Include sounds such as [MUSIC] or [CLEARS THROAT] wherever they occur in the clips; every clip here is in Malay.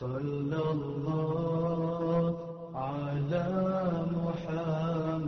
صلى الله على محمد.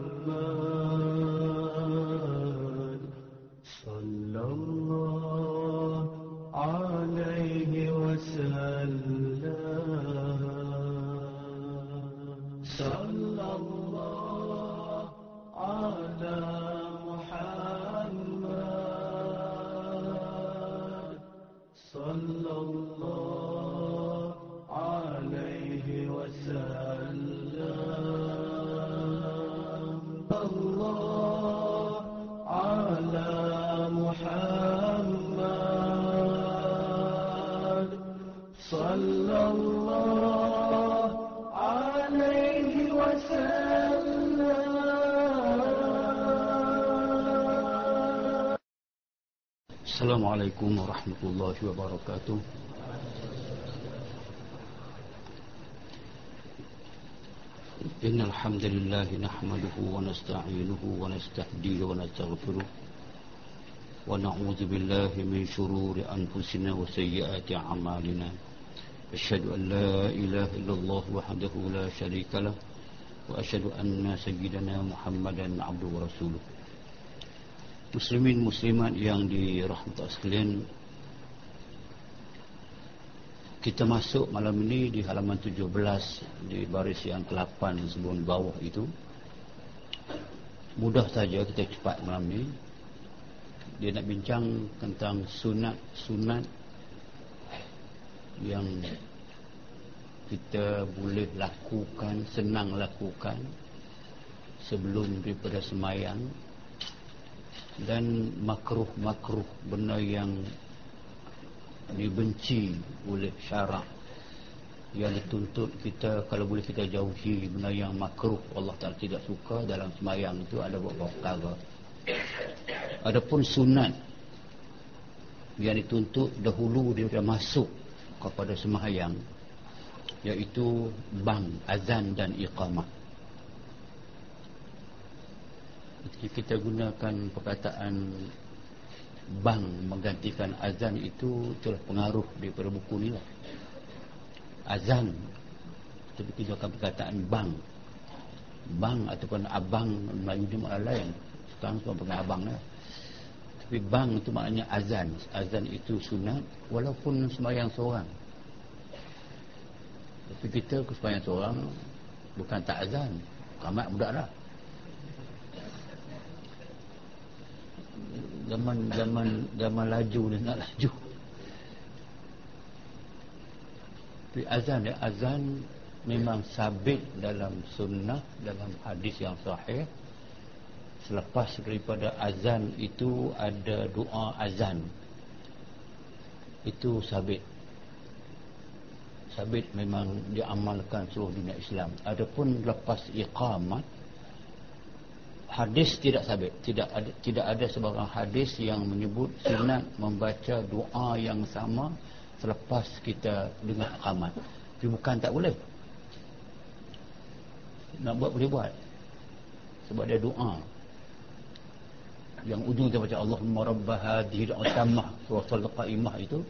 عليكم ورحمة الله وبركاته. إن الحمد لله نحمده ونستعينه ونستهديه ونستغفره ونعوذ بالله من شرور أنفسنا وسيئات أعمالنا. أشهد أن لا إله إلا الله وحده لا شريك له وأشهد أن سيدنا محمدا عبده ورسوله. Muslimin muslimat yang dirahmati sekalian Kita masuk malam ini di halaman 17 Di baris yang ke-8 sebelum bawah itu. Mudah saja kita cepat malam ini. Dia nak bincang tentang sunat-sunat Yang kita boleh lakukan, senang lakukan Sebelum daripada semayang dan makruh-makruh benda yang dibenci oleh syarak. Yang dituntut kita kalau boleh kita jauhi benda yang makruh Allah Ta'ala tidak suka dalam semayang itu ada beberapa perkara. Adapun sunat yang dituntut dahulu dia sudah masuk kepada semayang iaitu bang, azan dan iqamah kita gunakan perkataan bang menggantikan azan itu itulah pengaruh daripada buku ni lah. Azan tapi kita akan perkataan bang. Bang ataupun abang Melayu ni makna lain. Sekarang semua pakai abang lah. Tapi bang itu maknanya azan. Azan itu sunat walaupun semayang seorang. Tapi kita semayang seorang bukan tak azan. Kamat budak lah zaman zaman zaman laju ni nak laju. Tapi azan ya azan memang sabit dalam sunnah dalam hadis yang sahih. Selepas daripada azan itu ada doa azan. Itu sabit. Sabit memang diamalkan seluruh dunia Islam. Adapun lepas iqamat hadis tidak sabit. Tidak ada tidak ada sebarang hadis yang menyebut sunat membaca doa yang sama selepas kita dengar akamat tapi bukan tak boleh. Nak buat boleh buat. Sebab dia doa. Yang ujung kita baca Allahumma rabbah hadhihi al-tamah surah al-qaimah itu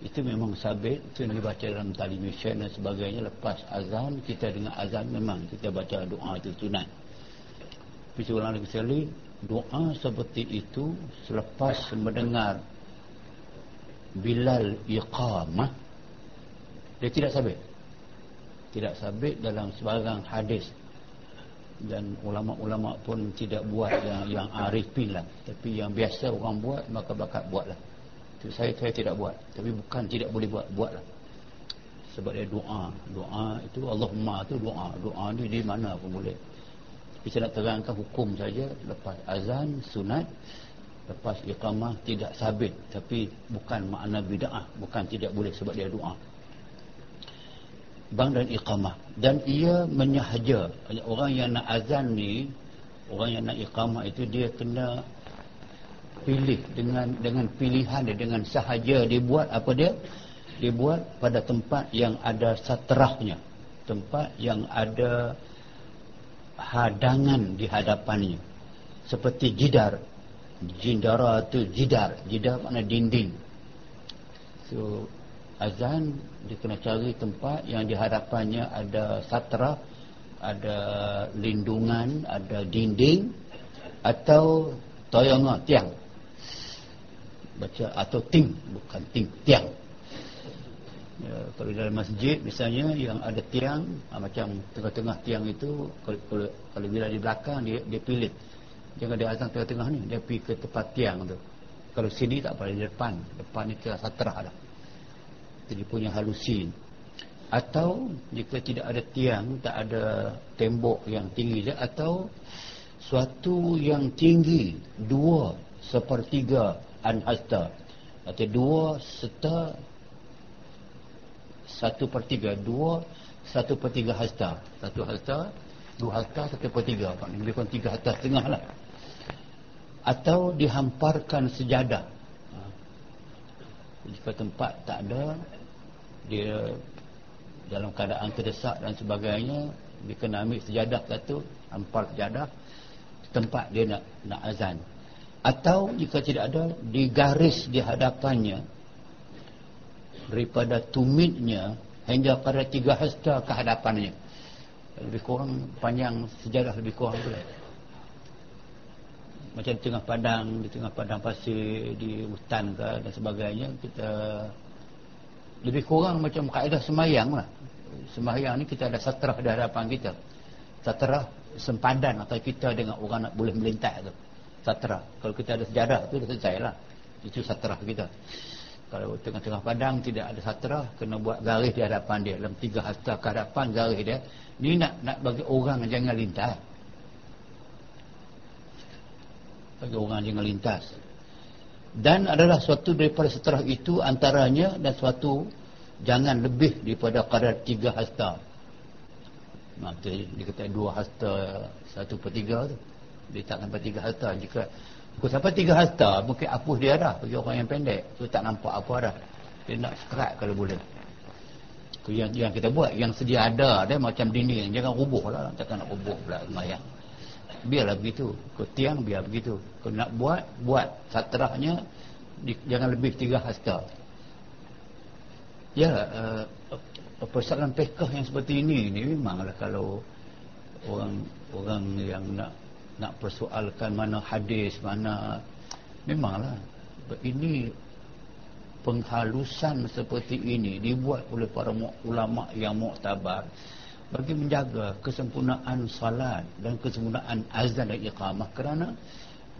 itu memang sabit. Itu yang dibaca dalam television dan sebagainya. Lepas azan kita dengar azan memang kita baca doa itu sunat seorang lagi sekali doa seperti itu selepas mendengar Bilal iqamah dia tidak sabit. Tidak sabit dalam sebarang hadis. Dan ulama-ulama pun tidak buat yang yang arifin lah. Tapi yang biasa orang buat maka bakat buatlah saya saya tidak buat. Tapi bukan tidak boleh buat buatlah sebab dia doa. Doa itu Allahumma itu doa. Doa ni di mana pun boleh saya nak terangkan hukum saja lepas azan sunat lepas iqamah tidak sabit. Tapi bukan makna bid'ah bukan tidak boleh sebab dia doa. Bang dan iqamah. Dan ia menyahaja. Orang yang nak azan ni orang yang nak iqamah itu dia kena pilih dengan dengan pilihan dia dengan sahaja dia buat apa dia? Dia buat pada tempat yang ada satrahnya. Tempat yang ada hadangan di hadapannya. Seperti jidar. Jindara tu jidar. Jidar makna dinding. So azan dia kena cari tempat yang dihadapannya ada satra ada lindungan ada dinding atau toyonga tiang. Baca atau ting bukan ting tiang ya, kalau dalam masjid misalnya yang ada tiang ha, macam tengah-tengah tiang itu kalau, kalau, kalau bila di belakang dia, dia pilih jangan dia azan tengah-tengah ni dia pergi ke tempat tiang tu. Kalau sini tak apa di depan. Depan ni kira satrah dah. Jadi punya halusin. Atau jika tidak ada tiang tak ada tembok yang tinggi atau suatu yang tinggi dua sepertiga anhasta. Atau dua serta satu per tiga dua satu per tiga hasta. Satu hasta. Dua hasta satu per tiga. Lebih kurang tiga hasta setengah lah. Atau dihamparkan sejadah. Ha. jika tempat tak ada dia dalam keadaan terdesak dan sebagainya dia kena ambil sejadah satu hampar sejadah tempat dia nak nak azan. Atau jika tidak ada digaris di hadapannya daripada tumitnya hingga pada tiga hasta ke hadapannya. Lebih kurang panjang sejarah lebih kurang tu macam di tengah padang di tengah padang pasir di hutan ke dan sebagainya kita lebih kurang macam kaedah semayang lah. Semayang ni kita ada satrah di hadapan kita. Satrah sempadan atau kita dengan orang nak boleh melintas tu. Satrah. Kalau kita ada sejarah tu dah selesai lah. Itu satrah kita kalau tengah-tengah padang tidak ada satrah kena buat garis di hadapan dia. Dalam tiga hasta ke hadapan garis dia. Ni nak nak bagi orang jangan lintas. Bagi orang jangan lintas. Dan adalah suatu daripada setelah itu antaranya dan suatu jangan lebih daripada kadar tiga hasta Maksudnya dia kata dua hasta satu per tiga tu. Dia tak sampai tiga hasta. Jika aku sampai tiga hasta mungkin apuh dia dah bagi orang yang pendek. Tu tak nampak apa dah. Dia nak sekerat kalau boleh. Yang, yang kita buat yang sedia ada dia macam dinding. Jangan rubuh lah. Takkan nak rubuh pula semayang. Biarlah begitu. Kau tiang biar begitu. Kau nak buat, buat. Satrahnya jangan lebih tiga hasta. Ya, uh, persoalan pekah yang seperti ini ni memanglah kalau orang orang yang nak nak persoalkan mana hadis mana memanglah ini penghalusan seperti ini dibuat oleh para ulama yang muktabar bagi menjaga kesempurnaan salat dan kesempurnaan azan dan iqamah kerana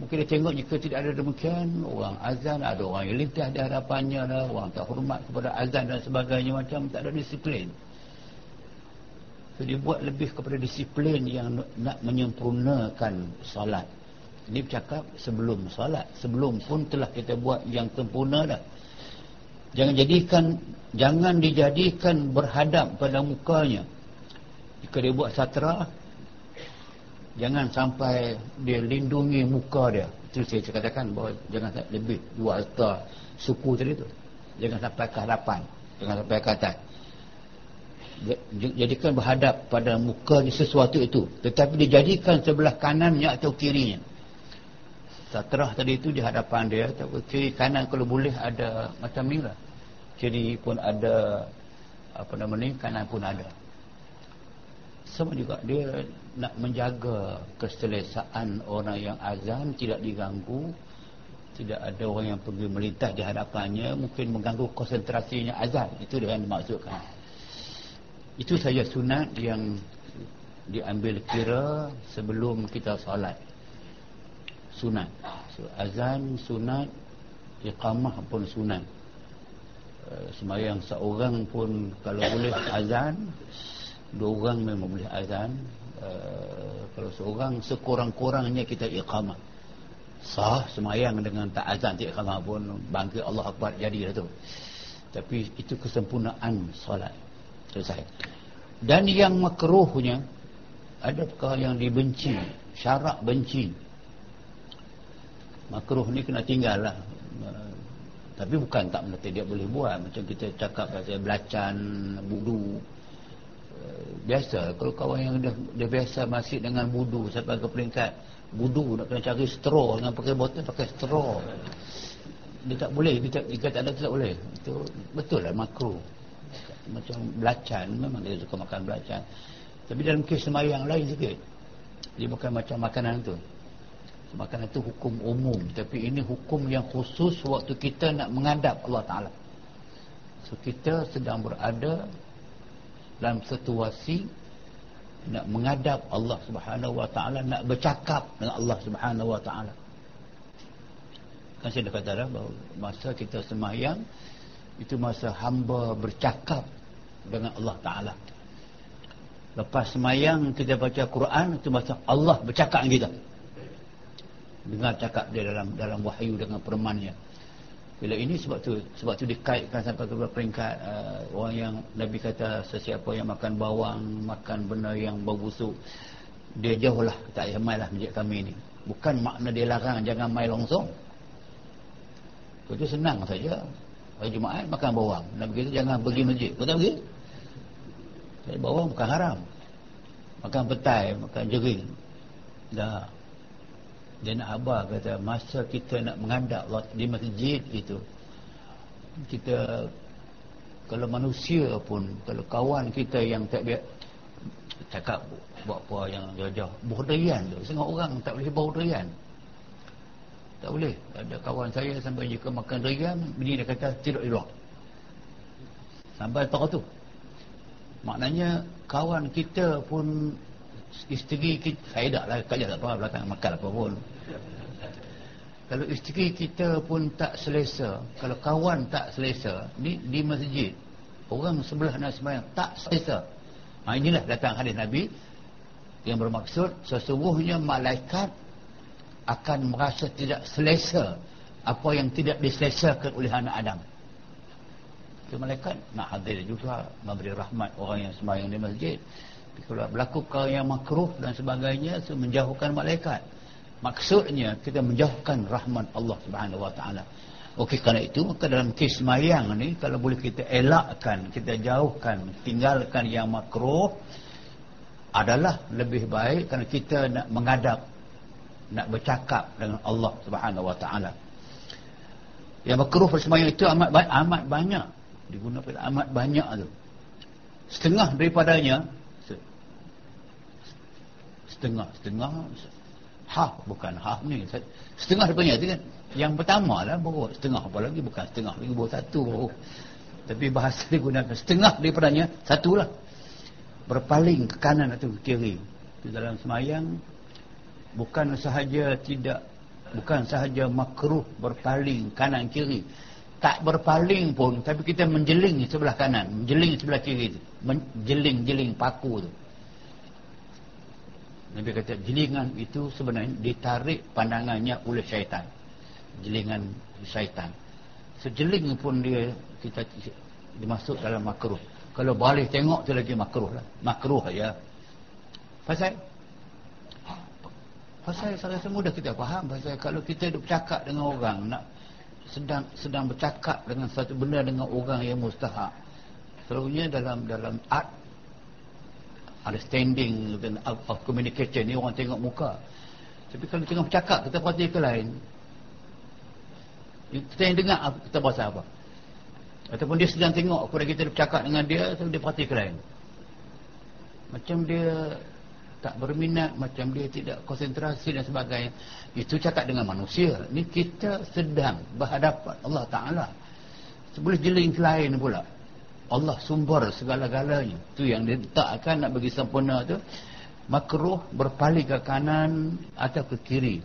Mungkin dia tengok jika tidak ada demikian, orang azan, ada orang yang lintas di hadapannya, lah, orang tak hormat kepada azan dan sebagainya macam tak ada disiplin. So, buat lebih kepada disiplin yang nak menyempurnakan salat. Ini bercakap sebelum salat. Sebelum pun telah kita buat yang sempurna dah. Jangan jadikan, jangan dijadikan berhadap pada mukanya. Jika dia buat satra, jangan sampai dia lindungi muka dia itu saya katakan bahawa jangan lebih dua harta suku tadi tu jangan sampai ke hadapan jangan sampai ke atas jadikan berhadap pada muka di sesuatu itu. Tetapi dijadikan sebelah kanannya atau kirinya. Satrah tadi itu di hadapan dia atau kiri kanan kalau boleh ada macam ni lah. Kiri pun ada apa nama ni kanan pun ada. Sama juga dia nak menjaga keselesaan orang yang azan tidak diganggu. Tidak ada orang yang pergi melintas di hadapannya mungkin mengganggu konsentrasinya azan. Itu dia yang dimaksudkan itu saja sunat yang diambil kira sebelum kita salat sunat. So, azan sunat iqamah pun sunat. Uh, semayang seorang pun kalau boleh azan dua orang memang boleh azan. Uh, kalau seorang sekurang-kurangnya kita iqamah. Sah semayang dengan tak azan tak iqamah pun bangkit Allah Akbar jadilah tu. Tapi itu kesempurnaan solat selesai. Dan yang makruhnya ada perkara yang dibenci? Syarak benci. Makruh ni kena tinggal lah. Tapi bukan tak mengerti dia boleh buat. Macam kita cakap pasal belacan budu. Biasa kalau kawan yang dah, dah biasa masih dengan budu sampai ke peringkat budu nak kena cari straw. Dengan pakai botol pakai straw. Dia tak boleh dia tak, jika tak ada tak boleh. Itu betul lah makro macam belacan memang dia suka makan belacan. Tapi dalam kes semayang lain sikit dia bukan macam makanan tu. Makanan tu hukum umum tapi ini hukum yang khusus waktu kita nak menghadap Allah Ta'ala. So kita sedang berada dalam situasi nak menghadap Allah Subhanahu Wa Ta'ala nak bercakap dengan Allah Subhanahu Wa Ta'ala. Kan saya dah kata dah bahawa masa kita semayang itu masa hamba bercakap dengan Allah Ta'ala. Lepas semayang kita baca Quran itu masa Allah bercakap dengan kita. Dengar cakap dia dalam dalam wahyu dengan permannya bila ini sebab tu sebab tu dikaitkan sampai ke peringkat uh, orang yang Nabi kata sesiapa yang makan bawang makan benda yang bau busuk dia jauhlah tak payah mai lah masjid kami ni bukan makna dia larang jangan mai longsong itu senang saja hari Jumaat makan bawang. Nabi kata jangan pergi masjid. Tak pergi bawang bukan haram. Makan petai makan jering. Dah. Dia nak habar kata masa kita nak Allah di masjid itu kita kalau manusia pun kalau kawan kita yang tak biar cakap buat apa yang jauh-jauh berderian tu. Setengah orang tak boleh berderian tak boleh. Ada kawan saya sampai jika makan derian bini dia kata tidak di luar. Sampai tak tu. Maknanya kawan kita pun isteri kita saya tak lah kerja tak apa belakang makan apa pun. Kalau isteri kita pun tak selesa kalau kawan tak selesa ni di masjid orang sebelah nak sembahyang tak selesa. Ha, inilah datang hadis Nabi yang bermaksud sesungguhnya malaikat akan merasa tidak selesa apa yang tidak diselesakan oleh anak Adam. Itu malaikat nak hadir juga memberi rahmat orang yang sembahyang di masjid. Kalau berlaku perkara yang makruh dan sebagainya itu menjauhkan malaikat. Maksudnya kita menjauhkan rahmat Allah subhanahu wa ta'ala. Okey kerana itu maka dalam kes mayang ni kalau boleh kita elakkan kita jauhkan tinggalkan yang makruh adalah lebih baik kerana kita nak menghadap nak bercakap dengan Allah subhanahu wa ta'ala. Yang makruh persemayang itu amat, amat banyak. Digunakan amat banyak tu. Setengah daripadanya setengah setengah ha bukan ha ni. Setengah daripadanya tu kan? Yang pertama lah baru setengah apa lagi? Bukan setengah lagi baru satu. Baru tapi bahasa digunakan setengah daripadanya satulah berpaling ke kanan atau ke kiri di dalam semayang bukan sahaja tidak bukan sahaja makruh berpaling kanan kiri tak berpaling pun tapi kita menjeling sebelah kanan menjeling sebelah kiri menjeling-jeling paku tu Nabi kata jelingan itu sebenarnya ditarik pandangannya oleh syaitan. Jelingan syaitan. Sejeling pun dia kita dimasuk dalam makruh. Kalau boleh tengok tu lagi makruh lah. Makruh ya. Pasal Pasal saya rasa mudah kita faham. Pasal kalau kita duk bercakap dengan orang nak sedang sedang bercakap dengan satu benda dengan orang yang mustahak. Selalunya dalam dalam art understanding dan of, of communication ni orang tengok muka. Tapi kalau tengah bercakap kita perhati ke lain? Kita yang dengar kita bahasa apa ataupun dia sedang tengok kepada kita bercakap dengan dia dia perhati ke lain. Macam dia tak berminat macam dia tidak konsentrasi dan sebagainya. Itu cakap dengan manusia. Ni kita sedang berhadapan Allah Ta'ala. Sebelum jeling lain pula Allah sumber segala-galanya. Tu yang dia letakkan nak bagi sempurna tu. Makruh berpaling ke kanan atau ke kiri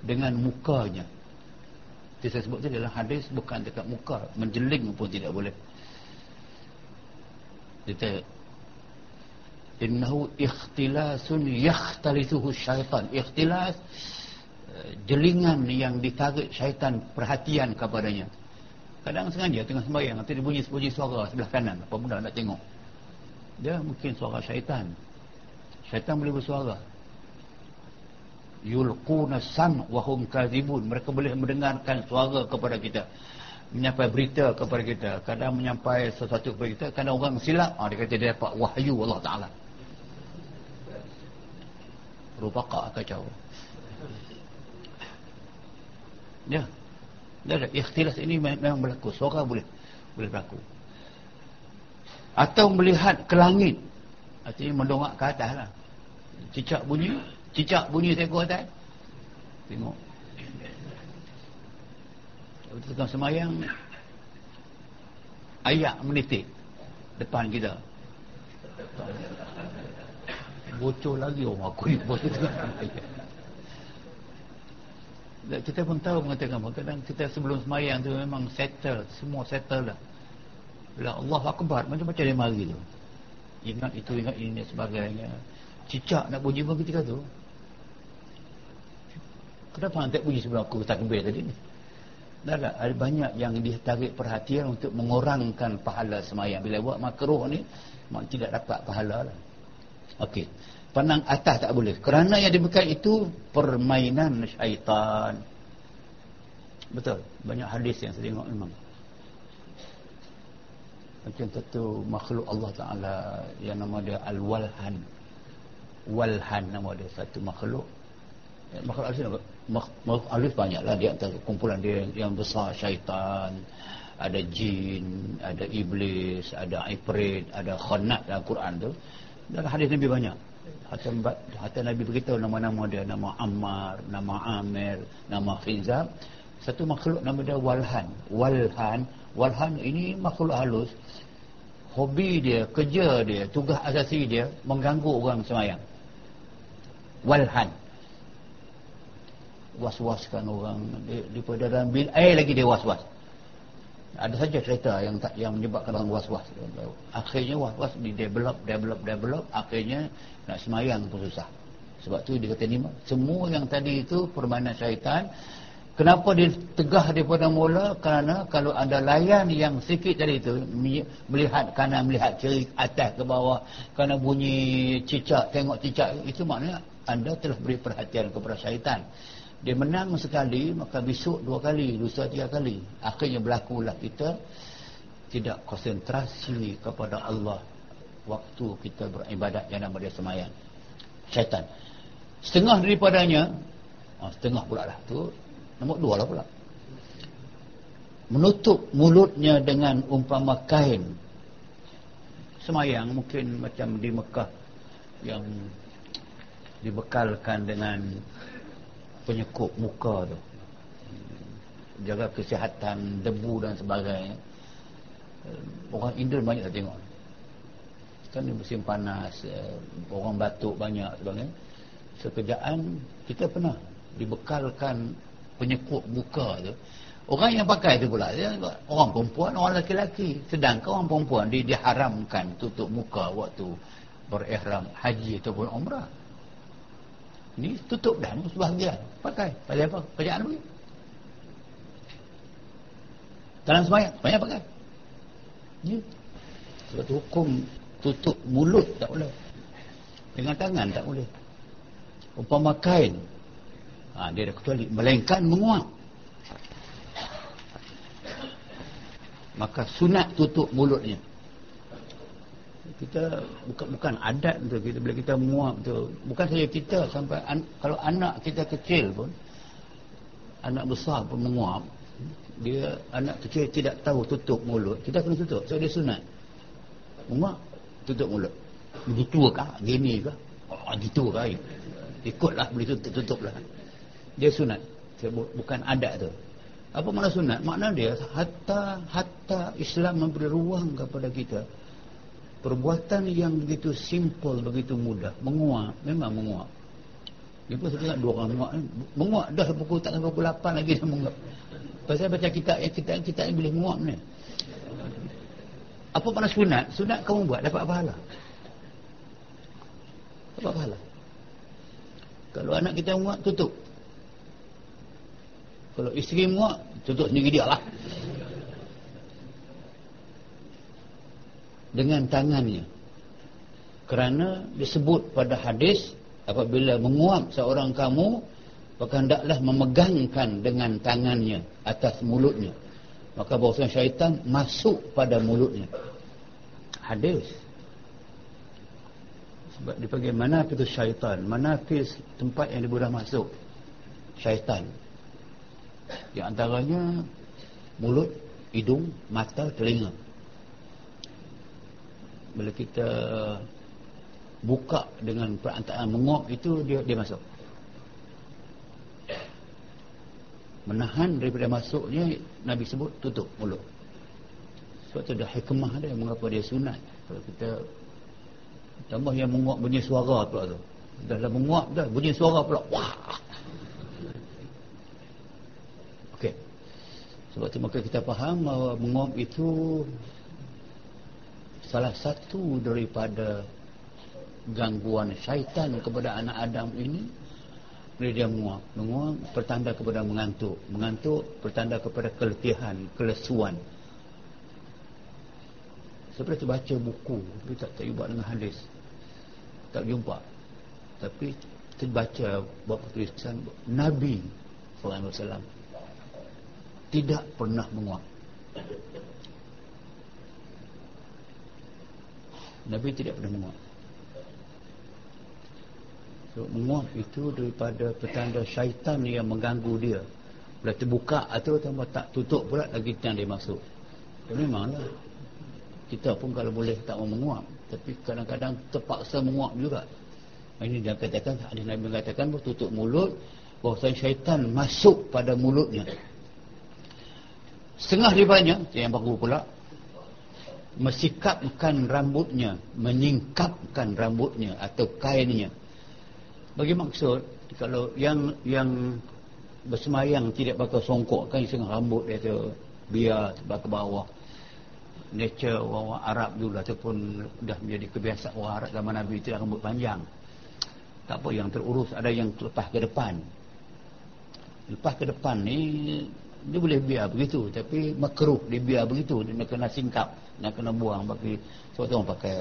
dengan mukanya. Itu saya sebut tu dalam hadis bukan dekat muka. Menjeling pun tidak boleh. Kita innahu ikhtilasun yakhtalithuhu syaitan ikhtilas jelingan yang ditarik syaitan perhatian kepadanya. Kadang sengaja tengah sembahyang nanti dia bunyi bunyi suara sebelah kanan. Apa benda nak tengok? Dia mungkin suara syaitan. Syaitan boleh bersuara. Yulquna sam wa hum kadhibun. Mereka boleh mendengarkan suara kepada kita. Menyampai berita kepada kita. Kadang menyampai sesuatu kepada kita kadang orang silap. Ah, dia kata dia dapat wahyu Allah Ta'ala rupaka kacau ya Dah ada ikhtilas ini memang berlaku. Suara boleh boleh berlaku. Atau melihat ke langit. Artinya mendongak ke atas lah. Cicak bunyi. Cicak bunyi tengok atas. Tengok. Kita tengah semayang. Ayak menitik. Depan kita. Bocor lagi orang aku ni. [LAUGHS] Kita pun tahu mengatakan kadang kita sebelum semayang tu memang settle semua settle dah. Bila Allah Akbar macam-macam dia mari tu. Ingat itu ingat ini sebagainya. Cicak nak bunyi pun ketika tu. Kenapa tak bunyi sebelum aku takbir tadi ni? Dah tak? Ada banyak yang ditarik perhatian untuk mengurangkan pahala semayang. Bila buat makruh ni tidak dapat pahala lah Okey. Pandang atas tak boleh. Kerana yang demikian itu permainan syaitan. Betul. Banyak hadis yang saya tengok memang. Macam satu makhluk Allah Ta'ala yang nama dia Al-Walhan. Walhan nama dia satu makhluk. Ya, makhluk alus makhluk alus banyaklah dia antara kumpulan dia yang besar syaitan ada jin ada iblis ada ifrit ada khanat dalam Quran tu dalam hadis Nabi banyak. Hatta, hatta Nabi beritahu nama-nama dia. Nama Ammar, nama Amir nama Khizab satu makhluk nama dia Walhan. Walhan. Walhan ini makhluk halus. Hobi dia, kerja dia tugas asasi dia mengganggu orang semayang. Walhan. Was-waskan orang. Daripada dalam bil air lagi dia was-was ada saja cerita yang tak yang menyebabkan orang was-was. Akhirnya was-was di develop develop develop akhirnya nak semayang pun susah. Sebab tu dia kata ni semua yang tadi itu permainan syaitan. Kenapa dia tegah daripada mula? Kerana kalau ada layan yang sikit tadi itu melihat kanan melihat kiri atas ke bawah kerana bunyi cicak tengok cicak itu maknanya anda telah beri perhatian kepada syaitan dia menang sekali maka besok dua kali lusa tiga kali. Akhirnya berlakulah kita tidak konsentrasi kepada Allah waktu kita beribadat yang nama dia semayang. Syaitan. Setengah daripadanya oh, setengah pula lah tu nombor dua lah pula. Menutup mulutnya dengan umpama kain. Semayang mungkin macam di Mekah yang dibekalkan dengan penyekup muka tu. Jaga kesihatan debu dan sebagainya. Orang Indian banyak tak tengok. Kan musim panas eh, orang batuk banyak sebagainya. Sekejaan kita pernah dibekalkan penyekup muka tu. Orang yang pakai tu pula orang perempuan orang lelaki-lelaki. Sedangkan orang perempuan dia diharamkan tutup muka waktu berihram haji ataupun umrah ni tutup dah sebahagian. Pakai. Pakai apa? Kerjaan apa dalam semayang banyak pakai. Ni sebab tu hukum tutup mulut tak boleh. Dengan tangan tak boleh. Umpama kain. Ha, dia ada kecuali. Melainkan menguap. Maka sunat tutup mulutnya kita bukan bukan adat tu kita bila kita muak tu bukan saja kita sampai an, kalau anak kita kecil pun anak besar pun menguap dia anak kecil tidak tahu tutup mulut kita kena tutup. So dia sunat. Menguap tutup mulut. Begitu ke gini ke oh, gitu ke ikutlah boleh tutup tutuplah. Dia sunat. Bukan adat tu. Apa makna sunat? Makna dia hatta hatta Islam memberi ruang kepada kita perbuatan yang begitu simple begitu mudah. Menguap memang menguap dia pun saya dua orang menguap menguap dah pukul tak sampai pukul 8 lagi dah menguap pasal baca kitab yang kitab kitab yang boleh menguap ni. Apa makna sunat? Sunat kamu buat dapat pahala. Dapat pahala. Kalau anak kita menguap tutup. Kalau isteri menguap tutup sendiri dia lah dengan tangannya. Kerana disebut pada hadis apabila menguap seorang kamu maka hendaklah memegangkan dengan tangannya atas mulutnya. Maka bahawa syaitan masuk pada mulutnya. Hadis. Sebab dipanggil mana itu syaitan. Mana tempat yang dia boleh masuk. Syaitan. Di antaranya mulut, hidung, mata, telinga. Bila kita buka dengan perantaraan menguap itu dia dia masuk. Menahan daripada masuknya Nabi sebut tutup mulut. Sebab tu ada hikmah dia mengapa dia sunat. Kalau kita tambah yang menguap bunyi suara pula tu. Dah lah menguap dah bunyi suara pula. Wah. Okey. Sebab tu maka kita faham bahawa menguap itu salah satu daripada gangguan syaitan kepada anak Adam ini bila dia menguap menguap pertanda kepada mengantuk. Mengantuk pertanda kepada keletihan kelesuan. Saya pernah baca buku tapi tak buat dengan hadis. Tak jumpa. Tapi terbaca beberapa tulisan Nabi SAW tidak pernah menguap Nabi tidak pernah menguap So, menguap itu daripada petanda syaitan yang mengganggu dia. Bila terbuka atau tambah tak tutup pula lagi yang dia masuk. Memanglah. Kita pun kalau boleh tak mau menguap. Tapi kadang-kadang terpaksa menguap juga. Ini dia katakan, ada Nabi mengatakan tutup mulut. Bahawa syaitan masuk pada mulutnya. Setengah daripadanya, yang baru pula. Mesikapkan rambutnya. Menyingkapkan rambutnya atau kainnya. Bagi maksud kalau yang yang bersemayang tidak pakai songkok kan setengah rambut dia tu biar ke bawah. Nature orang Arab dulu ataupun dah menjadi kebiasaan orang Arab zaman Nabi itu rambut panjang. Tak apa yang terurus ada yang lepas ke depan. Lepas ke depan ni dia boleh biar begitu tapi makruh dia biar begitu dia kena singkap nak kena buang bagi sebab tu orang pakai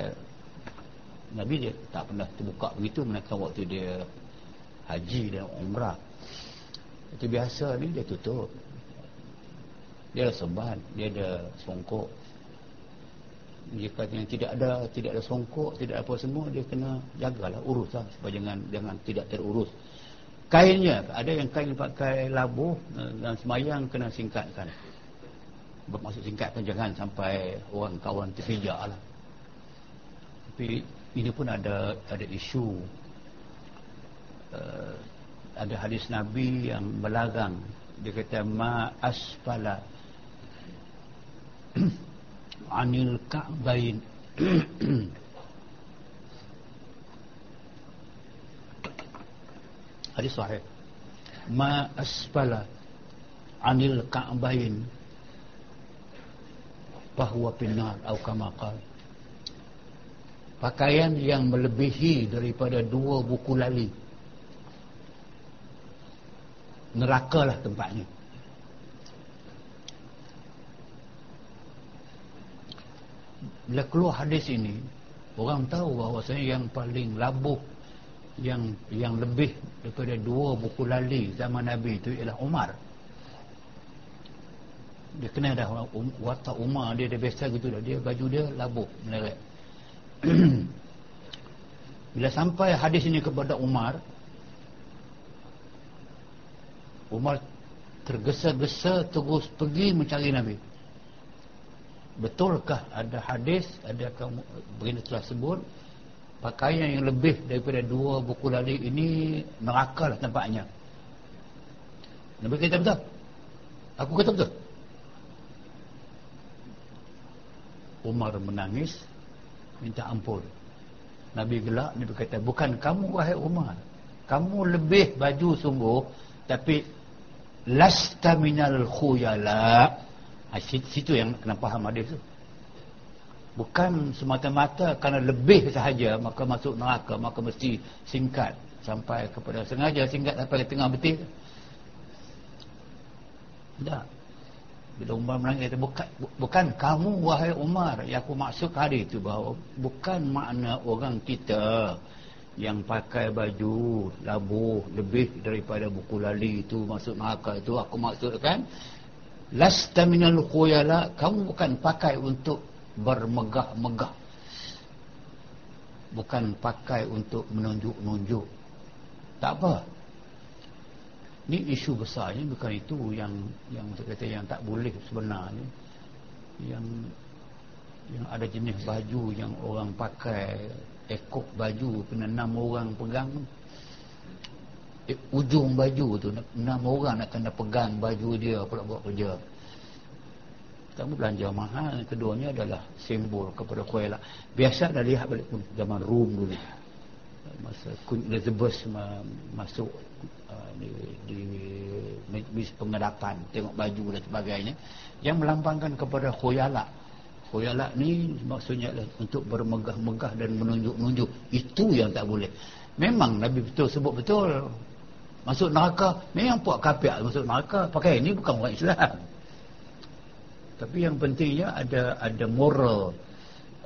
Nabi dia tak pernah terbuka begitu menakan waktu dia haji dan umrah. Itu biasa ni dia tutup. Dia ada seban dia ada songkok. Jika yang tidak ada tidak ada songkok tidak apa semua dia kena jagalah urus lah supaya jangan jangan tidak terurus. Kainnya ada yang kain pakai labuh eh, dan semayang kena singkatkan bermaksud singkatkan jangan sampai orang kawan terpijak lah. Tapi ini pun ada ada isu uh, ada hadis Nabi yang melarang dia kata ma asfala [CLEARS THROAT] anil ka'bain. [CLEARS THROAT] Hadis sahih. Ma asfala anil ka'bain bahwa pinar atau kama qala pakaian yang melebihi daripada dua buku lali. Neraka lah tempatnya. Bila keluar hadis ini orang tahu bahawa saya yang paling labuh yang yang lebih daripada dua buku lali zaman Nabi itu ialah Umar dia kena dah watak Umar dia dah biasa gitu dah. Dia baju dia labuh meleret [CLEARS THROAT] Bila sampai hadis ini kepada Umar Umar tergesa-gesa terus pergi mencari Nabi. Betulkah ada hadis ada begini telah sebut Pakaian yang lebih daripada dua buku lali ini neraka lah tempatnya. Nabi kata betul? Aku kata betul Umar menangis minta ampun. Nabi gelak Nabi kata bukan kamu wahai Umar. Kamu lebih baju sungguh tapi lasta minal khuyala. Ha, situ yang kena faham hadis tu. Bukan semata-mata kerana lebih sahaja maka masuk neraka maka mesti singkat. Sampai kepada sengaja singkat sampai ke tengah betul tak bila Umar menangis kata bukan, bukan kamu wahai Umar yang aku maksud hari itu bahawa bukan makna orang kita yang pakai baju labuh lebih daripada buku lali itu masuk neraka itu aku maksudkan lasta minal khuyala kamu bukan pakai untuk bermegah-megah. Bukan pakai untuk menunjuk-nunjuk. Tak apa ni isu besarnya bukan itu yang yang saya kata yang tak boleh sebenarnya. Yang yang ada jenis baju yang orang pakai ekor baju kena enam orang pegang. Eh, ujung baju tu enam orang nak kena pegang baju dia pula buat kerja. Kamu belanja mahal keduanya adalah simbol kepada kuala biasa dah lihat balik pun zaman Rom dulu. Masa Queen Elizabeth masuk di, di majlis pengedapan tengok baju dan sebagainya yang melambangkan kepada khoyalak khoyalak ni maksudnya untuk bermegah-megah dan menunjuk-nunjuk. Itu yang tak boleh. Memang Nabi betul sebut betul. Masuk neraka memang puak kapiak masuk neraka pakai ini bukan orang Islam. Tapi yang pentingnya ada ada moral.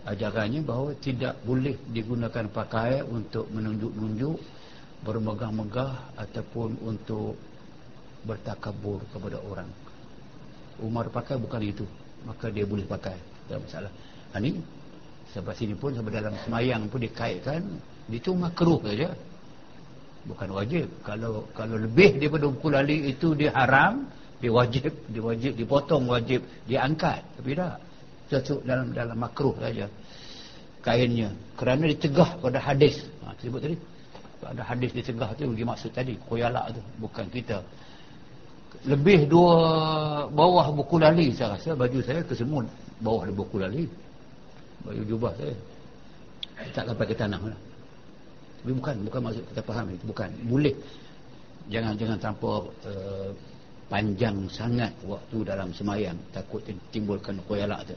Ajarannya bahawa tidak boleh digunakan pakai untuk menunjuk-nunjuk bermegah-megah ataupun untuk bertakabur kepada orang. Umar pakai bukan itu. Maka dia boleh pakai. Tak masalah. Ini ha, sampai sini pun sampai dalam semayang pun dikaitkan itu makruh saja. Bukan wajib. Kalau kalau lebih daripada ukulali itu dia haram dia wajib dia wajib dipotong wajib diangkat tapi tak. Cocok dalam dalam makruh saja. Kainnya. Kerana dicegah pada hadis. Ha, sebut tadi ada hadis dicegah tu bagi maksud tadi koyalak tu bukan kita. Lebih dua bawah buku lali saya rasa baju saya kesemut bawah buku lali. Baju jubah saya. Tak sampai ke tanah lah. tapi bukan bukan maksud kita faham itu bukan. Boleh. Jangan jangan tanpa uh, panjang sangat waktu dalam semayang. Takut timbulkan koyalak tu.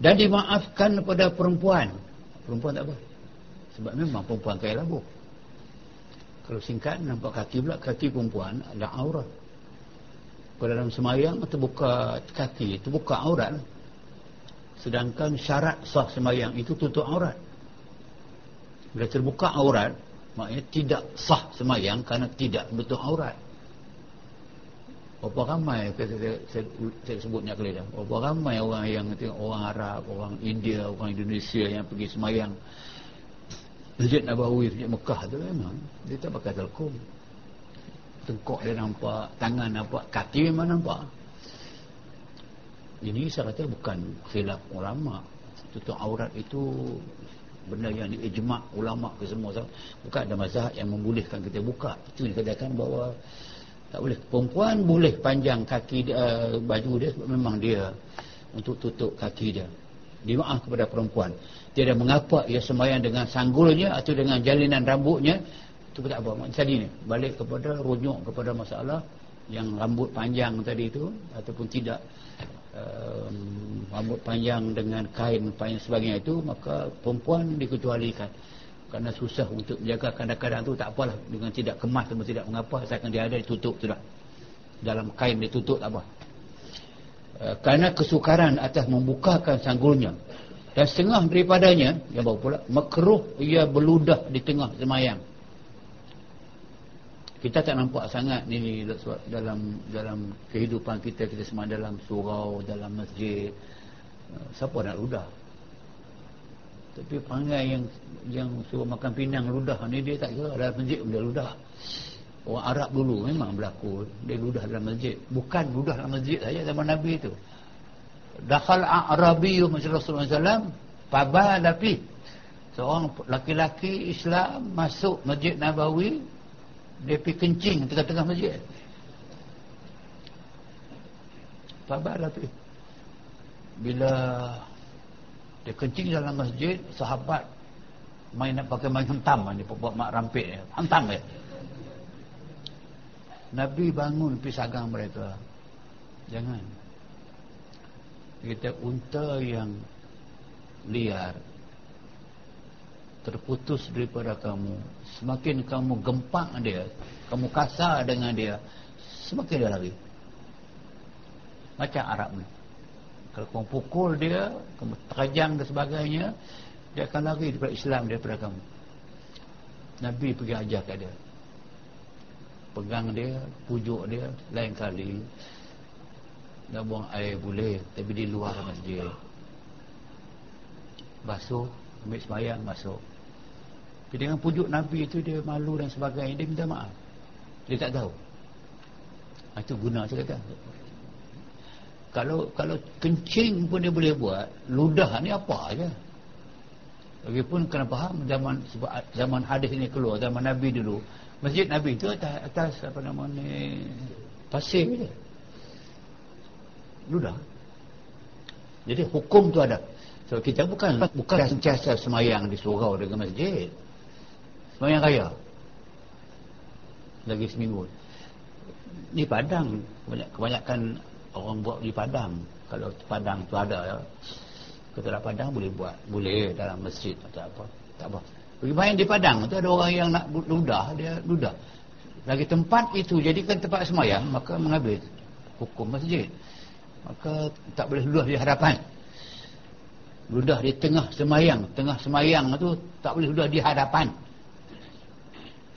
Dan dimaafkan kepada perempuan. Perempuan tak apa. Sebab memang perempuan kaya labuh kalau singkat nampak kaki pula kaki perempuan ada aurat. Kalau dalam semayang terbuka kaki terbuka aurat. Sedangkan syarat sah semayang itu tutup aurat. Bila terbuka aurat maknanya tidak sah semayang kerana tidak betul aurat. Berapa ramai saya, saya, saya, sebutnya kali dah. Berapa ramai orang yang orang Arab, orang India, orang Indonesia yang pergi semayang Masjid Nabawi, Masjid Mekah tu memang dia tak pakai telkom. Tengkok dia nampak, tangan nampak, kaki memang nampak. Ini saya kata bukan khilaf ulama. Tutup aurat itu benda yang diijmak ulama ke semua. Bukan ada mazhab yang membolehkan kita buka. Itu yang katakan bahawa tak boleh perempuan boleh panjang kaki dia, uh, baju dia sebab memang dia untuk tutup kaki dia dimaaf kepada perempuan tiada mengapa ia sembahyang dengan sanggulnya atau dengan jalinan rambutnya. Itu tak apa. Tadi ni balik kepada rujuk kepada masalah yang rambut panjang tadi itu ataupun tidak um, rambut panjang dengan kain panjang sebagainya itu maka perempuan dikecualikan. Kerana susah untuk menjaga kadang-kadang tu tak apalah. Dengan tidak kemas atau tidak mengapa. Asalkan dia ada ditutup sudah dalam kain ditutup tak apa. Uh, kerana kesukaran atas membukakan sanggulnya dan setengah daripadanya yang bawa pula makruh ia berludah di tengah semayang. Kita tak nampak sangat ni dalam dalam kehidupan kita kita semua dalam surau dalam masjid. Uh, siapa nak ludah? Tapi pangai yang yang suruh makan pinang ludah ni dia tak kira dalam masjid dia ludah. Orang Arab dulu memang berlaku. Dia ludah dalam masjid. Bukan ludah dalam masjid saja zaman Nabi itu dakhal Arabi macam Rasulullah SAW pabah tapi seorang laki-laki Islam masuk masjid Nabawi dia pergi kencing tengah-tengah masjid. Pabah tapi bila dia kencing dalam masjid sahabat main nak pakai main hentam ni buat mak rampik hentam dia. Nabi bangun pisagang mereka. Jangan kita unta yang liar. Terputus daripada kamu. Semakin kamu gempak dia kamu kasar dengan dia semakin dia lari. Macam Arab ni. Kalau kamu pukul dia kamu terajang dan sebagainya dia akan lari daripada Islam daripada kamu. Nabi pergi ajar kat dia. Pegang dia pujuk dia lain kali nak buang air boleh tapi di luar masjid basuh ambil semayang masuk jadi dengan pujuk Nabi itu dia malu dan sebagainya dia minta maaf. Dia tak tahu. Itu guna saya kata. Kalau kalau kencing pun dia boleh buat ludah ni apa aja Lagipun kena faham zaman sebab zaman hadis ini keluar zaman Nabi dulu. Masjid Nabi itu atas, atas apa nama ni? Pasir je ludah. Jadi hukum tu ada. So kita bukan bukan sentiasa semayang di surau dengan masjid. Semayang raya. Lagi seminggu. Di Padang kebanyakan orang buat di Padang. Kalau Padang tu ada ya. Kita dalam Padang boleh buat boleh dalam masjid atau apa. Tak apa. Pergi main di Padang tu ada orang yang nak ludah dia ludah. Lagi tempat itu jadikan tempat semayang maka mengambil hukum masjid maka tak boleh ludah di hadapan. Ludah di tengah semayang. Tengah semayang tu tak boleh ludah di hadapan.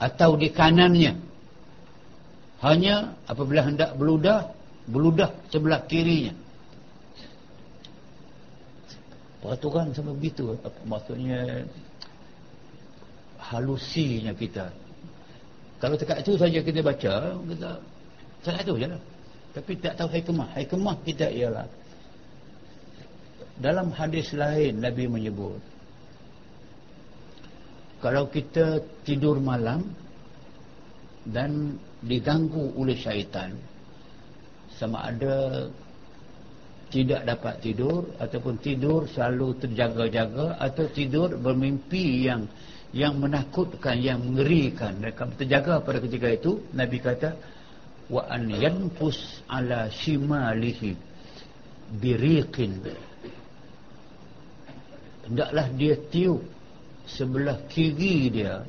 Atau di kanannya. Hanya apabila hendak beludah beludah sebelah kirinya. Peraturan sama begitu. Maksudnya? Halusinya kita. Kalau dekat itu saja kita baca kita saya tahu je lah tapi tak tahu hikmah. Hikmah kita ialah. Dalam hadis lain Nabi menyebut kalau kita tidur malam dan diganggu oleh syaitan sama ada tidak dapat tidur ataupun tidur selalu terjaga-jaga atau tidur bermimpi yang yang menakutkan yang mengerikan. Kamu terjaga pada ketika itu Nabi kata wa an yanfus ala shimalihi biriqin. Hendaklah dia tiup sebelah kiri dia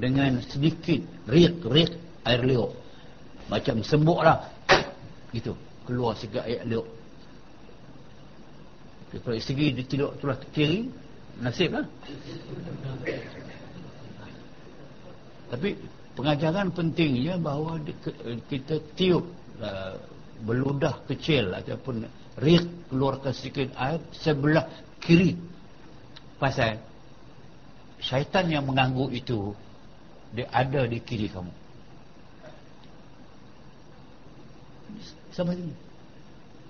dengan sedikit riq-riq air liuk. Macam sembuk lah. Gitu. Keluar sikit air liuk. Kalau segi dia tidur tulah kiri. Nasib lah. Tapi pengajaran pentingnya bahawa kita tiup uh, beludah kecil ataupun rik keluarkan sedikit air sebelah kiri. Pasal syaitan yang mengganggu itu dia ada di kiri kamu. Sama ini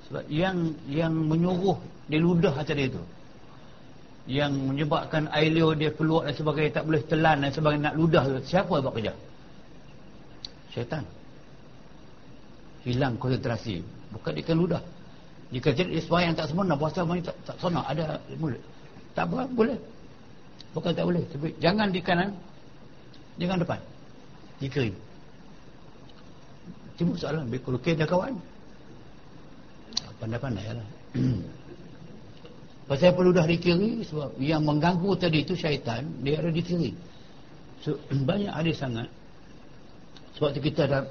sebab yang yang menyuruh dia ludah tadi itu yang menyebabkan air liur dia keluar dan sebagainya tak boleh telan dan sebagainya nak ludah siapa yang buat kerja syaitan. Hilang konsentrasi. Bukan dia kan ludah. Jika jadi yang tak sempurna. Puasa tak, tak sempurna. Ada mulut. Tak apa boleh. Bukan tak boleh. Tapi jangan di kanan jangan depan. Di kiri. Timbul soalan kalau kita kawan? Pandai-pandai lah. [CLEARS THROAT] Pasal perlu dah di kiri? Sebab yang mengganggu tadi itu syaitan. Dia ada di kiri. So, [CLEARS THROAT] banyak ada sangat sebab tu kita dah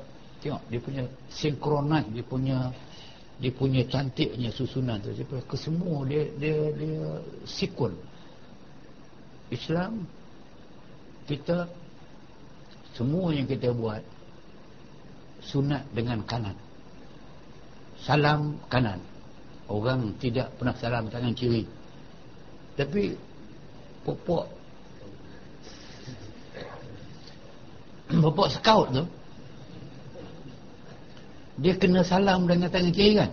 tengok dia punya sinkronat dia punya dia punya cantiknya susunan tu. Dia ke semua dia dia dia sikun Islam kita semua yang kita buat sunat dengan kanan. Salam kanan. Orang tidak pernah salam tangan kiri. Tapi popok [CLEARS THROAT] Bapak scout tu Dia kena salam dengan tangan kiri kan?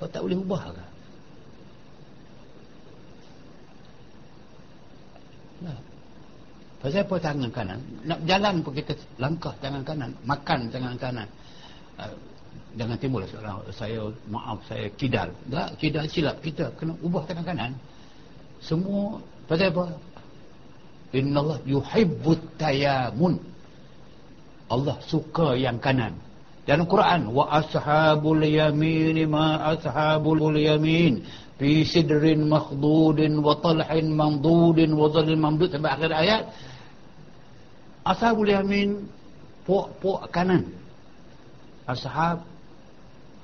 Kau tak boleh ubah ke? Nah. Pasal apa tangan kanan? Nak jalan pun kita langkah tangan kanan Makan tangan kanan. Uh, Jangan timbul seorang Saya maaf saya kidal. Tak kidal silap kita. Kena ubah tangan kanan. Semua Pasal apa Inna Allah yuhibbut tayamun. Allah suka yang kanan. Dalam Quran, wa ashabul yamin ma ashabul yamin fi sidrin makhdudin wa talhin mamdudin wa dhallin mamdud sampai akhir ayat. Ashabul yamin puak-puak kanan. Ashab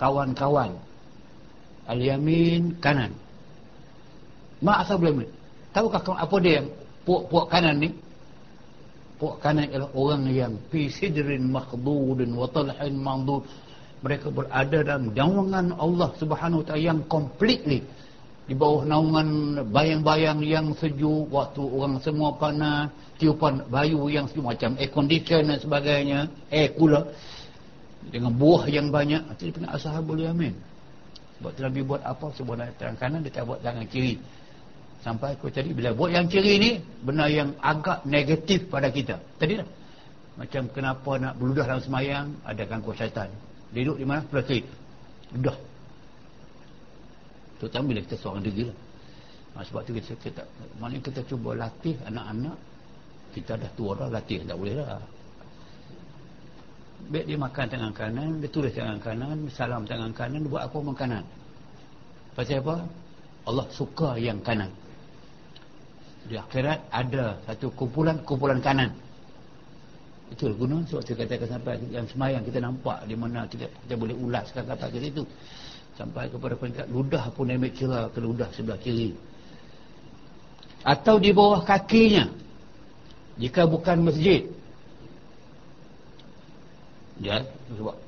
kawan-kawan. Al-yamin kanan. Ma ashabul yamin. Tahukah apa dia puak-puak kanan ni. Puak kanan ialah orang yang fi sidrin makhdudin wa talhin mandud. Mereka berada dalam naungan Allah Subhanahu taala yang completely. Di bawah naungan bayang-bayang yang sejuk waktu orang semua panas tiupan bayu yang sejuk macam air condition dan sebagainya air cooler. Dengan buah yang banyak itu dia kena ashabul yamin sebab tu Nabi buat apa? Sebuah tangan kanan dia tak buat tangan kiri sampai aku tadi bila buat yang kiri ni benda yang agak negatif pada kita. Tadi lah. Macam kenapa nak beludah dalam semayang ada gangguan syaitan. Duduk di mana? Sebelah kiri. Ludah. Terutama bila kita seorang diri lah. Ha, sebab tu kita, kita mana kita cuba latih anak-anak. Kita dah tua dah latih tak boleh lah. Baik dia makan tangan kanan dia tulis tangan kanan salam tangan kanan dia buat apa dengan kanan. Pasal apa? Allah suka yang kanan di akhirat ada satu kumpulan-kumpulan kanan. Itu guna sebab saya katakan sampai yang semayang kita nampak di mana kita, kita boleh ulaskan kata ke situ sampai kepada peringkat ludah pun ambil kira ke ludah sebelah kiri. Atau di bawah kakinya. Jika bukan masjid. Ya sebab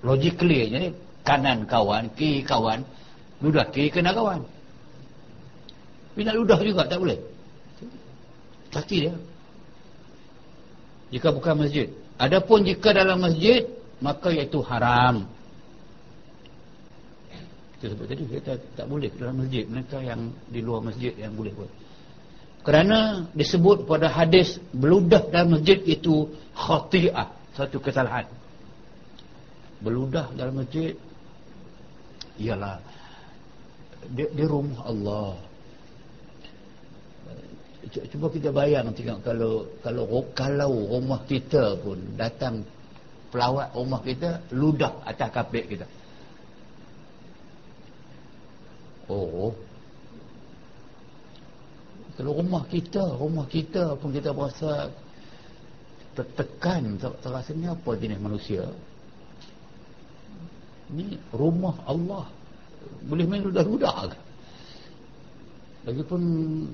logically kanan kawan kiri kawan ludah kiri kena kawan nak ludah juga tak boleh. Kaki dia jika bukan masjid. Adapun jika dalam masjid maka iaitu haram. Kita sebut tadi kita tak boleh dalam masjid. Mereka yang di luar masjid yang boleh buat. Kerana disebut pada hadis beludah dalam masjid itu khati'ah satu kesalahan. Beludah dalam masjid ialah di, di rumah Allah cuba kita bayang tengok kalau kalau kalau rumah kita pun datang pelawat rumah kita ludah atas kapek kita Oh. Kalau rumah kita, rumah kita pun kita berasa tertekan, terasanya apa jenis manusia. Ini rumah Allah. Boleh main ludah-ludah ke? Lagipun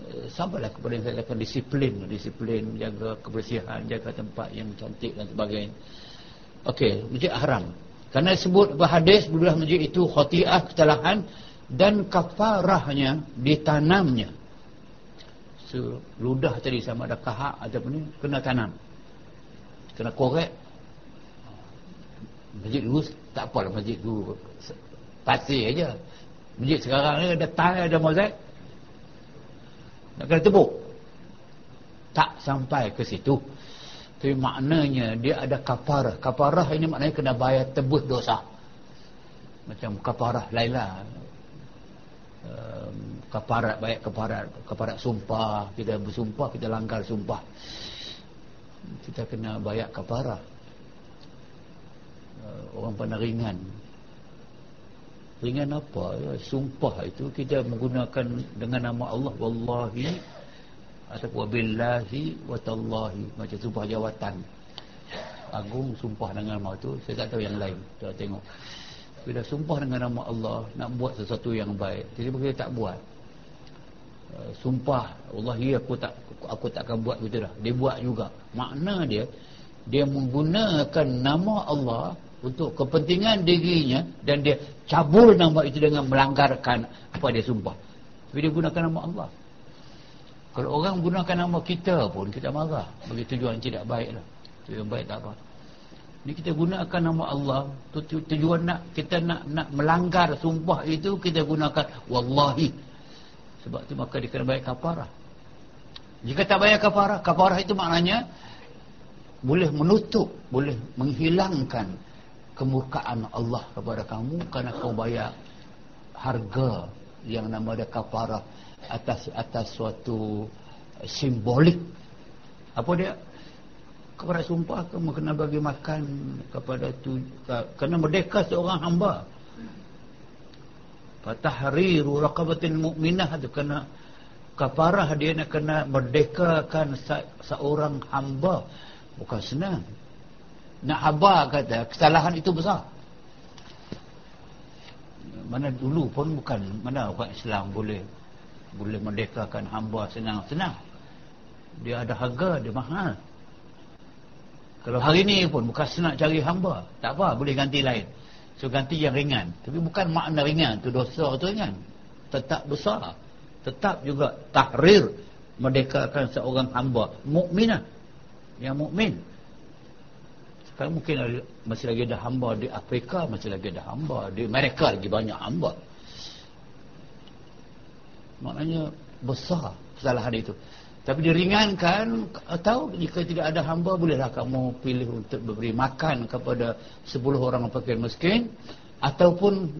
eh, sampailah kepada saya katakan disiplin, disiplin, jaga kebersihan, jaga tempat yang cantik dan sebagainya. Okey, masjid haram. Kerana sebut berhadis, berulah masjid itu khati'ah, kesalahan, dan kafarahnya ditanamnya. So, ludah tadi sama ada kahak ataupun ni kena tanam. Kena korek. Masjid dulu tak apalah masjid dulu pasir aja. Masjid sekarang ni ada tile ada mozaik nak kena tebuk tak sampai ke situ. Tapi maknanya dia ada kafarah kafarah ini maknanya kena bayar tebus dosa. Macam kafarah Laila. Um, keparat baik keparat keparat sumpah. Kita bersumpah kita langgar sumpah. Kita kena bayar keparah uh, orang pandang ringan apa? Ya sumpah itu kita menggunakan dengan nama Allah wallahi ataupun billahi wa tallahi macam sumpah jawatan. Agung sumpah dengan nama tu saya tak tahu yang lain. Kita tengok. Bila sumpah dengan nama Allah nak buat sesuatu yang baik jadi kita tak buat. Uh, sumpah Allah ya aku tak aku tak akan buat begitu dah. Dia buat juga. Makna dia dia menggunakan nama Allah untuk kepentingan dirinya dan dia cabul nama itu dengan melanggarkan apa dia sumpah. Tapi dia gunakan nama Allah. Kalau orang gunakan nama kita pun kita marah. Bagi tujuan tidak baik lah. Tujuan baik tak apa. Ini kita gunakan nama Allah. Tujuan nak kita nak nak melanggar sumpah itu kita gunakan. Wallahi. Sebab itu maka dikena bayar kafarah. Jika tak bayar kafarah, kafarah itu maknanya boleh menutup, boleh menghilangkan kemurkaan Allah kepada kamu kerana kau bayar harga yang nama dia kafarah atas atas suatu simbolik. Apa dia? kepada sumpah kamu kena bagi makan kepada tu kena merdeka seorang hamba fatahriru raqabatin mu'minah itu kena kafarah dia nak kena merdekakan seorang hamba bukan senang nak hamba kata kesalahan itu besar mana dulu pun bukan mana orang Islam boleh boleh merdekakan hamba senang-senang dia ada harga dia mahal kalau hari ni pun bukan senang cari hamba. Tak apa, boleh ganti lain. So ganti yang ringan. Tapi bukan makna ringan. tu dosa tu ringan. tetap besar tetap juga tahrir merdekakan seorang hamba mukminah yang mukmin sekarang mungkin ada, masih lagi ada hamba di Afrika masih lagi ada hamba di Amerika lagi banyak hamba. Maknanya besar kesalahan itu. Tapi diringankan atau jika tidak ada hamba bolehlah kamu pilih untuk beri makan kepada 10 orang fakir miskin ataupun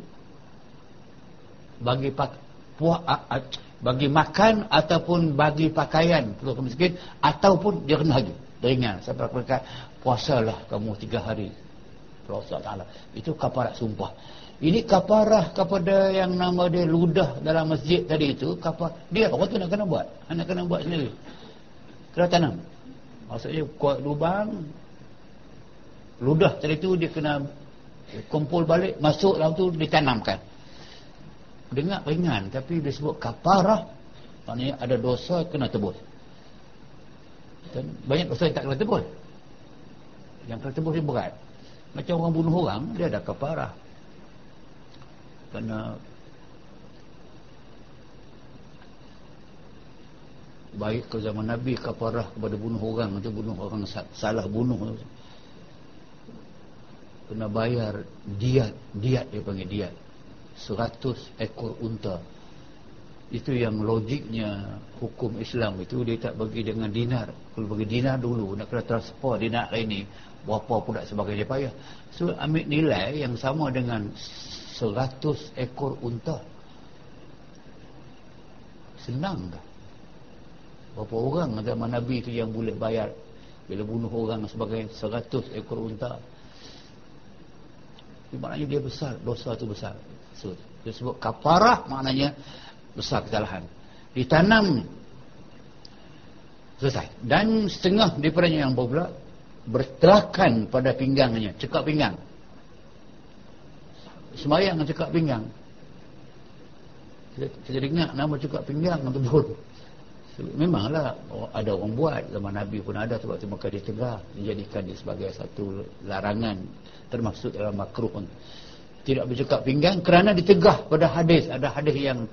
bagi pak, puak, bagi makan ataupun bagi pakaian fakir miskin ataupun dia kena lagi ringan sampai mereka puasalah kamu tiga hari. Puasa Allah itu kaparat sumpah. Ini kaparah kepada yang nama dia ludah dalam masjid tadi itu kapar dia orang tu nak kena buat? Nak kena buat sendiri. Kena tanam. Maksudnya kuat lubang. Ludah tadi tu dia kena kumpul balik masuk dalam tu ditanamkan. Dengar ringan tapi dia sebut kaparah. Maknanya ada dosa kena tebus. Dan banyak dosa yang tak kena tebus yang kena tebus dia berat. Macam orang bunuh orang dia ada kaparah. Kerana baik ke zaman Nabi kaparah kepada bunuh orang. Itu bunuh orang salah bunuh. Kena bayar diat diat dia panggil diat. 100 ekor unta. Itu yang logiknya hukum Islam. Itu dia tak bagi dengan dinar. Kalau bagi dinar dulu nak kena transport dinar ini berapa pula sebagai dia payah. So ambil nilai yang sama dengan seratus ekor unta. Senang dah. Berapa orang zaman Nabi itu yang boleh bayar? Bila bunuh orang sebagai seratus ekor unta. Maknanya dia besar dosa itu besar. So, dia sebut kaparah maknanya besar kesalahan. Ditanam. Selesai. Dan setengah daripadanya yang pula bertelakan pada pinggangnya cekak pinggang. Semayang cekak pinggang. Saya ingat nama cekak pinggang pun memanglah ada orang buat zaman Nabi pun ada sebab itu maka dia tegah dijadikan dia sebagai satu larangan termasuk dalam makruh pun. Tidak bercekak pinggang kerana ditegah pada hadis ada hadis yang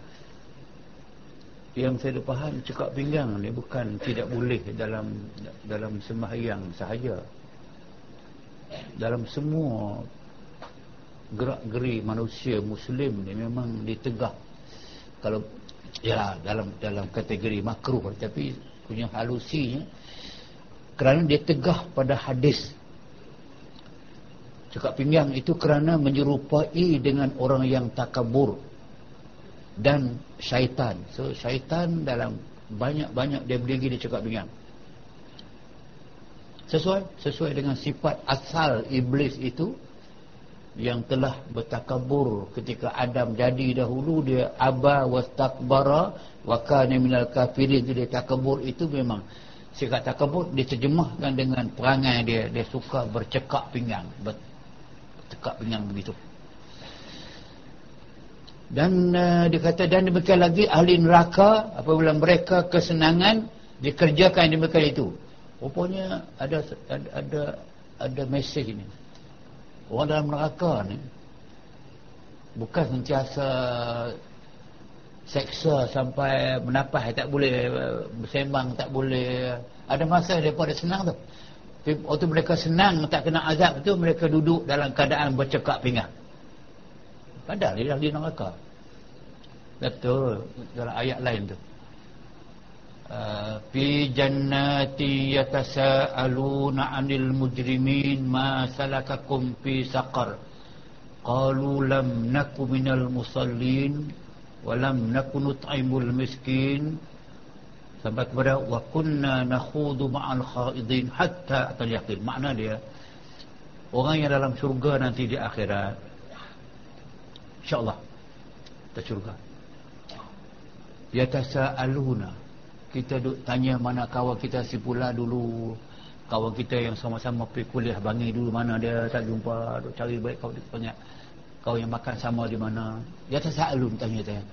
yang saya faham cekak pinggang ni bukan tidak boleh dalam dalam sembahyang sahaja. Dalam semua gerak-geri manusia muslim ni memang ditegah. Kalau ya dalam dalam kategori makruh tapi punya halusinya kerana dia tegah pada hadis. Cakap pinggang itu kerana menyerupai dengan orang yang takabur dan syaitan. So syaitan dalam banyak-banyak dia berdiri dia cakap pinggang sesuai sesuai dengan sifat asal iblis itu yang telah bertakabur ketika Adam jadi dahulu dia aba wastakbara wa kana minal kafirin. Dia takabur itu memang sikap takabur diterjemahkan dengan perangai dia. Dia suka bercekak pinggang. Bercekak pinggang begitu dan uh, dia kata dan demikian lagi ahli neraka apabila mereka kesenangan dikerjakan demikian itu. Rupanya ada ada ada, ada mesej ini orang dalam neraka ni bukan sentiasa seksa sampai menapas tak boleh bersembang tak boleh. Ada masa daripada senang tu. Waktu mereka senang tak kena azab tu mereka duduk dalam keadaan bercekak pinggang padahal dia di neraka betul. Dalam ayat lain tu. Fi jannati yatasaaluna 'anil mujrimin ma salakakum fi saqar. Qalu lam naku minal musallin wa lam naku nut'imul miskin. Sampai kepada wa kunna nakhudu ma'al khaidin hatta atal yaqin. Makna dia orang yang dalam syurga nanti di akhirat insyaallah kita syurga. Yatasaaluna. Kita duk tanya mana kawan kita si pula dulu. Kawan kita yang sama-sama pergi kuliah bangi dulu mana dia? Tak jumpa. Duk cari baik kau banyak. Kau yang makan sama di mana. Dia tak selalu tanya tanya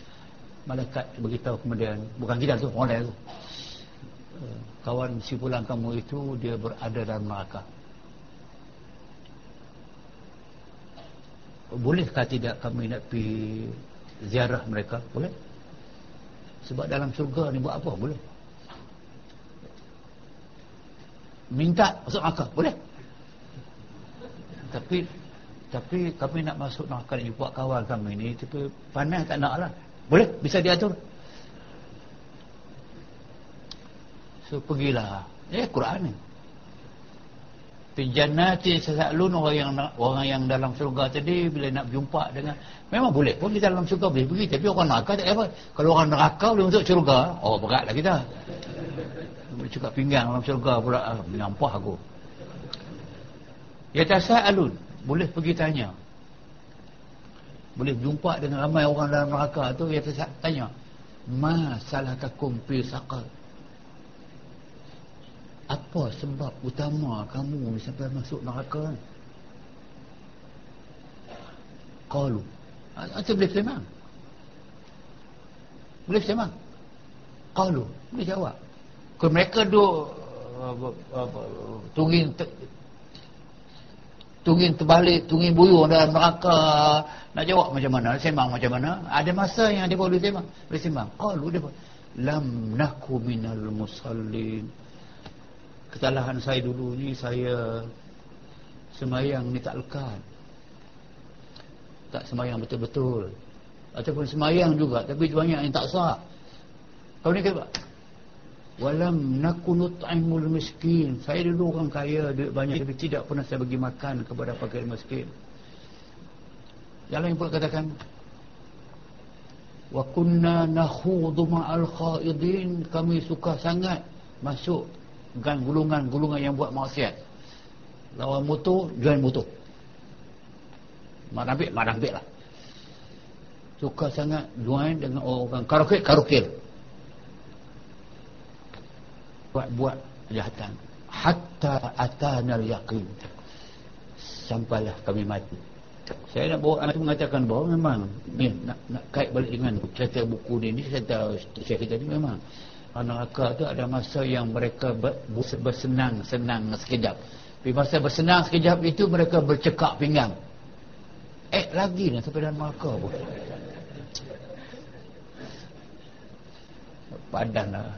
malaikat beritahu kemudian. Bukan kita tu orang lain tu. Eh, kawan si pulang kamu itu dia berada dalam neraka bolehkah tidak kami nak pergi ziarah mereka? Boleh. Sebab dalam syurga ni buat apa? Boleh. Minta masuk neraka? Boleh. Tapi tapi kami nak masuk neraka ni buat kawan kami ni tapi panas tak nak lah. Boleh? Bisa diatur? So pergilah. Eh Quran ni Pinjanati sesaklun orang yang orang yang dalam syurga tadi bila nak jumpa dengan memang boleh pun kita dalam syurga boleh pergi tapi orang neraka tak apa. Kalau orang neraka boleh masuk syurga, oh beratlah kita. Boleh cakap pinggang dalam syurga pula ah, menyampah aku. Ya tasalun, boleh pergi tanya. Boleh jumpa dengan ramai orang dalam neraka tu ya tanya. Ma salakakum fi saqar? Apa sebab utama kamu sampai masuk neraka ni? Qalu. Atau boleh sembang. Boleh sembang. Qalu. Boleh jawab. Kalau mereka duk tungin tungin terbalik tungin buyur dalam neraka. Nak jawab macam mana? Sembang macam mana? Ada masa yang dia boleh sembang? Boleh sembang. Qalu dia lam naku minal musallin kesalahan saya dulu ni saya semayang ni tak lekat. Tak semayang betul-betul. Ataupun semayang juga tapi banyak yang tak sah. Kau ni kata walam nakunut aimul miskin. Saya dulu orang kaya duit banyak tapi tidak pernah saya bagi makan kepada fakir miskin. Yang pula katakan wa kunna nakhudu ma'al khaidin. Kami suka sangat masuk bukan gulungan-gulungan yang buat maksiat. Lawan motor join motor. Mak nampik mak nampik lah. Suka sangat join dengan orang karaoke karaoke buat-buat kejahatan. Hatta atanal yaqin. Sampailah kami mati. Saya nak bawa anak mengatakan bahawa memang. Ni, nak, nak kait balik dengan cerita buku ni, ni cerita kita ni memang neraka tu ada masa yang mereka bersenang-senang sekejap. Di masa bersenang sekejap itu mereka bercekak pinggang. Eh lagi ni sampai dalam neraka pun. Padan lah.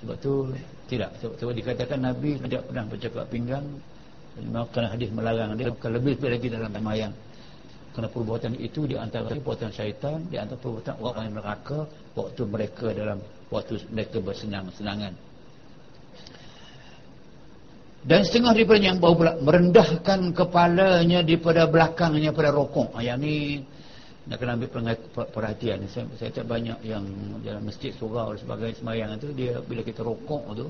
Sebab tu tidak. Sebab, sebab dikatakan Nabi tidak pernah bercekak pinggang. Kerana hadis melarang dia. Bukan lebih lagi dalam mayang. Kerana perbuatan itu di antara perbuatan syaitan, di antara perbuatan orang yang neraka waktu mereka dalam waktu mereka bersenang-senangan. Dan setengah daripada yang bau pula merendahkan kepalanya daripada belakangnya pada rokok. Ah, yang ni nak kena ambil perhatian. Saya, saya tak banyak yang dalam masjid surau dan sebagainya semayang itu dia bila kita rokok tu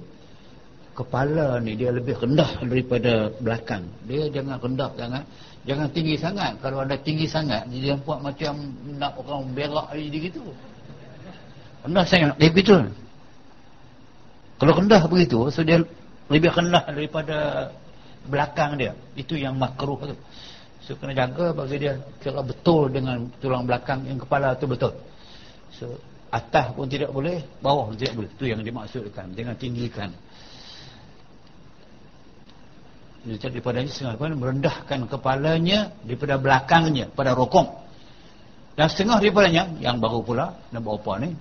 kepala ni dia lebih rendah daripada belakang. Dia jangan rendah sangat Jangan tinggi sangat. Kalau anda tinggi sangat, dia nampak macam nak orang berak dia gitu. Rendah sangat. Dia begitu. Kalau rendah begitu, so dia lebih rendah daripada belakang dia. Itu yang makruh tu. So kena jaga bagi dia kira betul dengan tulang belakang yang kepala tu betul. So atas pun tidak boleh, bawah pun tidak boleh. Itu yang dimaksudkan. Jangan tinggikan daripada setengah merendahkan kepalanya daripada belakangnya pada rokok dan setengah daripadanya yang baru pula dan berapa ni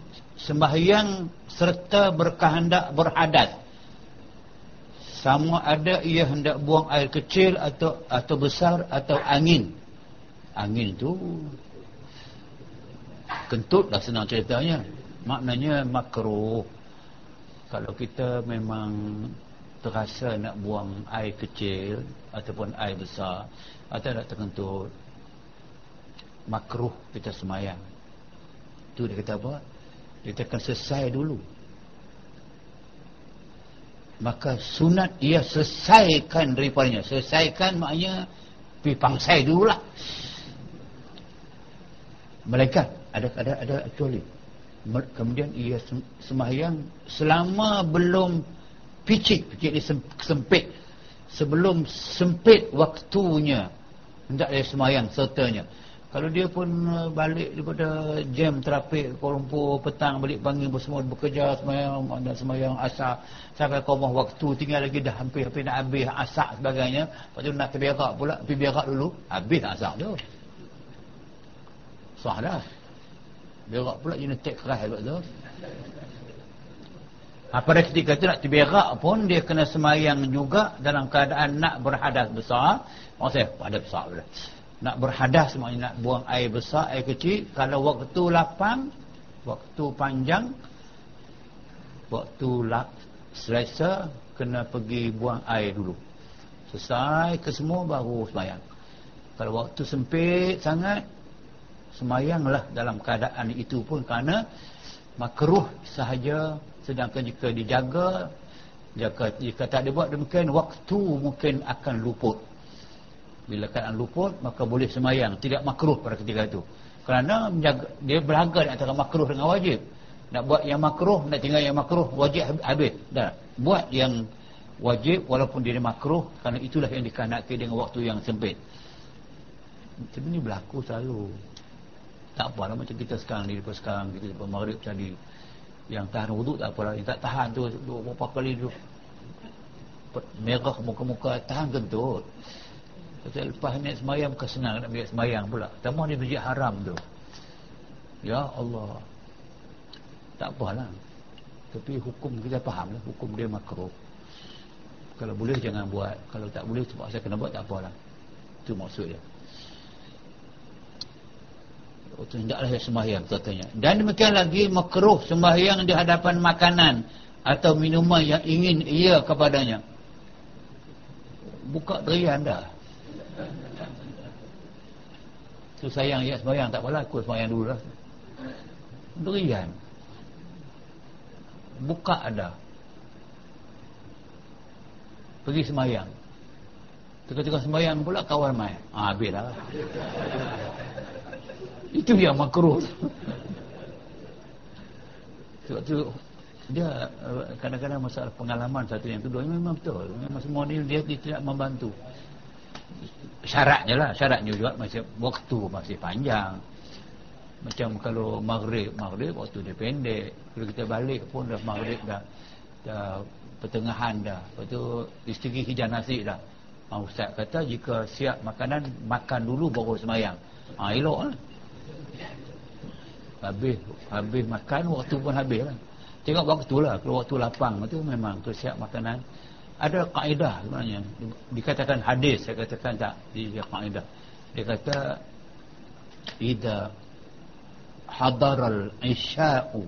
sembahyang serta berkehendak berhadat. Sama ada ia hendak buang air kecil atau atau besar atau angin. Angin tu kentut dah senang ceritanya. Maknanya makruh. Kalau kita memang terasa nak buang air kecil ataupun air besar atau nak terkentut makruh kita semayang. Tu dia kata apa dia akan selesai dulu. Maka sunat ia selesaikan daripadanya selesaikan maknanya pergi pangsai dulu lah mereka ada ada ada actually kemudian ia semayang selama belum picit. Picit sempit. Sebelum sempit waktunya hendak dia semayang sertanya kalau dia pun uh, balik daripada jam trafik Kuala Lumpur petang balik pagi semua bekerja semayang dan semayang asar sampai komah waktu tinggal lagi dah hampir-hampir nak habis asar sebagainya. Lepas tu nak pergi berak pula pergi berak dulu habis asar tu. Sah dah. Berak pula genetik keras sebab tu. Pada ketika itu nak terberak pun dia kena semayang juga dalam keadaan nak berhadas besar. Orang saya ada besar pula nak berhadas maknanya nak buang air besar air kecil. Kalau waktu lapang waktu panjang waktu lap selesa kena pergi buang air dulu. Selesai ke semua baru semayang. Kalau waktu sempit sangat semayanglah dalam keadaan itu pun kerana makruh sahaja. Sedangkan jika dijaga jika, jika tak dibuat demikian waktu mungkin akan luput bila keadaan luput maka boleh semayang tidak makruh pada ketika itu kerana menjaga, dia berharga antara makruh dengan wajib nak buat yang makruh nak tinggal yang makruh wajib habis dah buat yang wajib walaupun dia makruh kerana itulah yang dikehendaki dengan waktu yang sempit macam ni berlaku selalu tak apalah macam kita sekarang ni lepas sekarang kita lepas maghrib tadi yang tahan wuduk tak apalah yang tak tahan tu dua berapa kali tu merah muka-muka tahan kentut Pasal lepas niat semayang bukan senang nak niat semayang pula. Tambah ni masjid haram tu. Ya Allah. Tak apalah. Tapi hukum kita faham lah hukum dia makruh. Kalau boleh jangan buat. Kalau tak boleh sebab saya kena buat tak apalah. Itu maksudnya itu hendaklah ya sembahyang katanya. Dan demikian lagi makruh sembahyang di hadapan makanan atau minuman yang ingin ia kepadanya. Buka derian dah. Tu sayang ya sembahyang tak apalah aku sembahyang dulu lah. Derian. Buka ada. Pergi sembahyang. Tengah-tengah sembahyang pula kawan mai. Ah habislah. Itu yang makruh. Sebab tu dia eh, kadang-kadang masalah pengalaman satu yang kedua memang betul. Memang semua ni dia, dia tidak membantu. Syaratnya lah, syaratnya juga masih waktu masih panjang. Macam kalau maghrib, maghrib waktu dia pendek. Kalau kita balik pun dah maghrib dah, dah pertengahan dah. Lepas tu isteri hijau nasi dah. Ha, Ustaz kata jika siap makanan, makan dulu baru semayang. Ha, elok lah habis habis makan waktu pun habis lah tengok waktu lah kalau waktu lapang tu memang tu siap makanan ada kaedah sebenarnya. Dikatakan hadis saya katakan tak. Di kaedah. Dia kata idza hadaral isya'u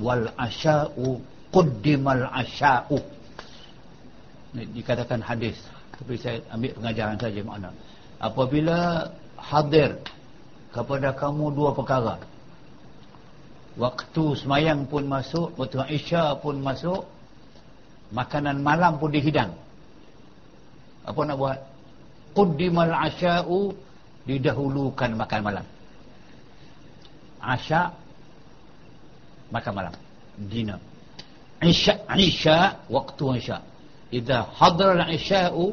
wal asya'u quddimal asya'u. Dikatakan hadis. Tapi saya ambil pengajaran saja makna. Apabila hadir kepada kamu dua perkara. Waktu semayang pun masuk waktu isya pun masuk makanan malam pun dihidang apa nak buat? Quddimal asya'u didahulukan makan malam. Asya makan malam. Dina. Isya isya waktu isya. Idza hadara al-isya'u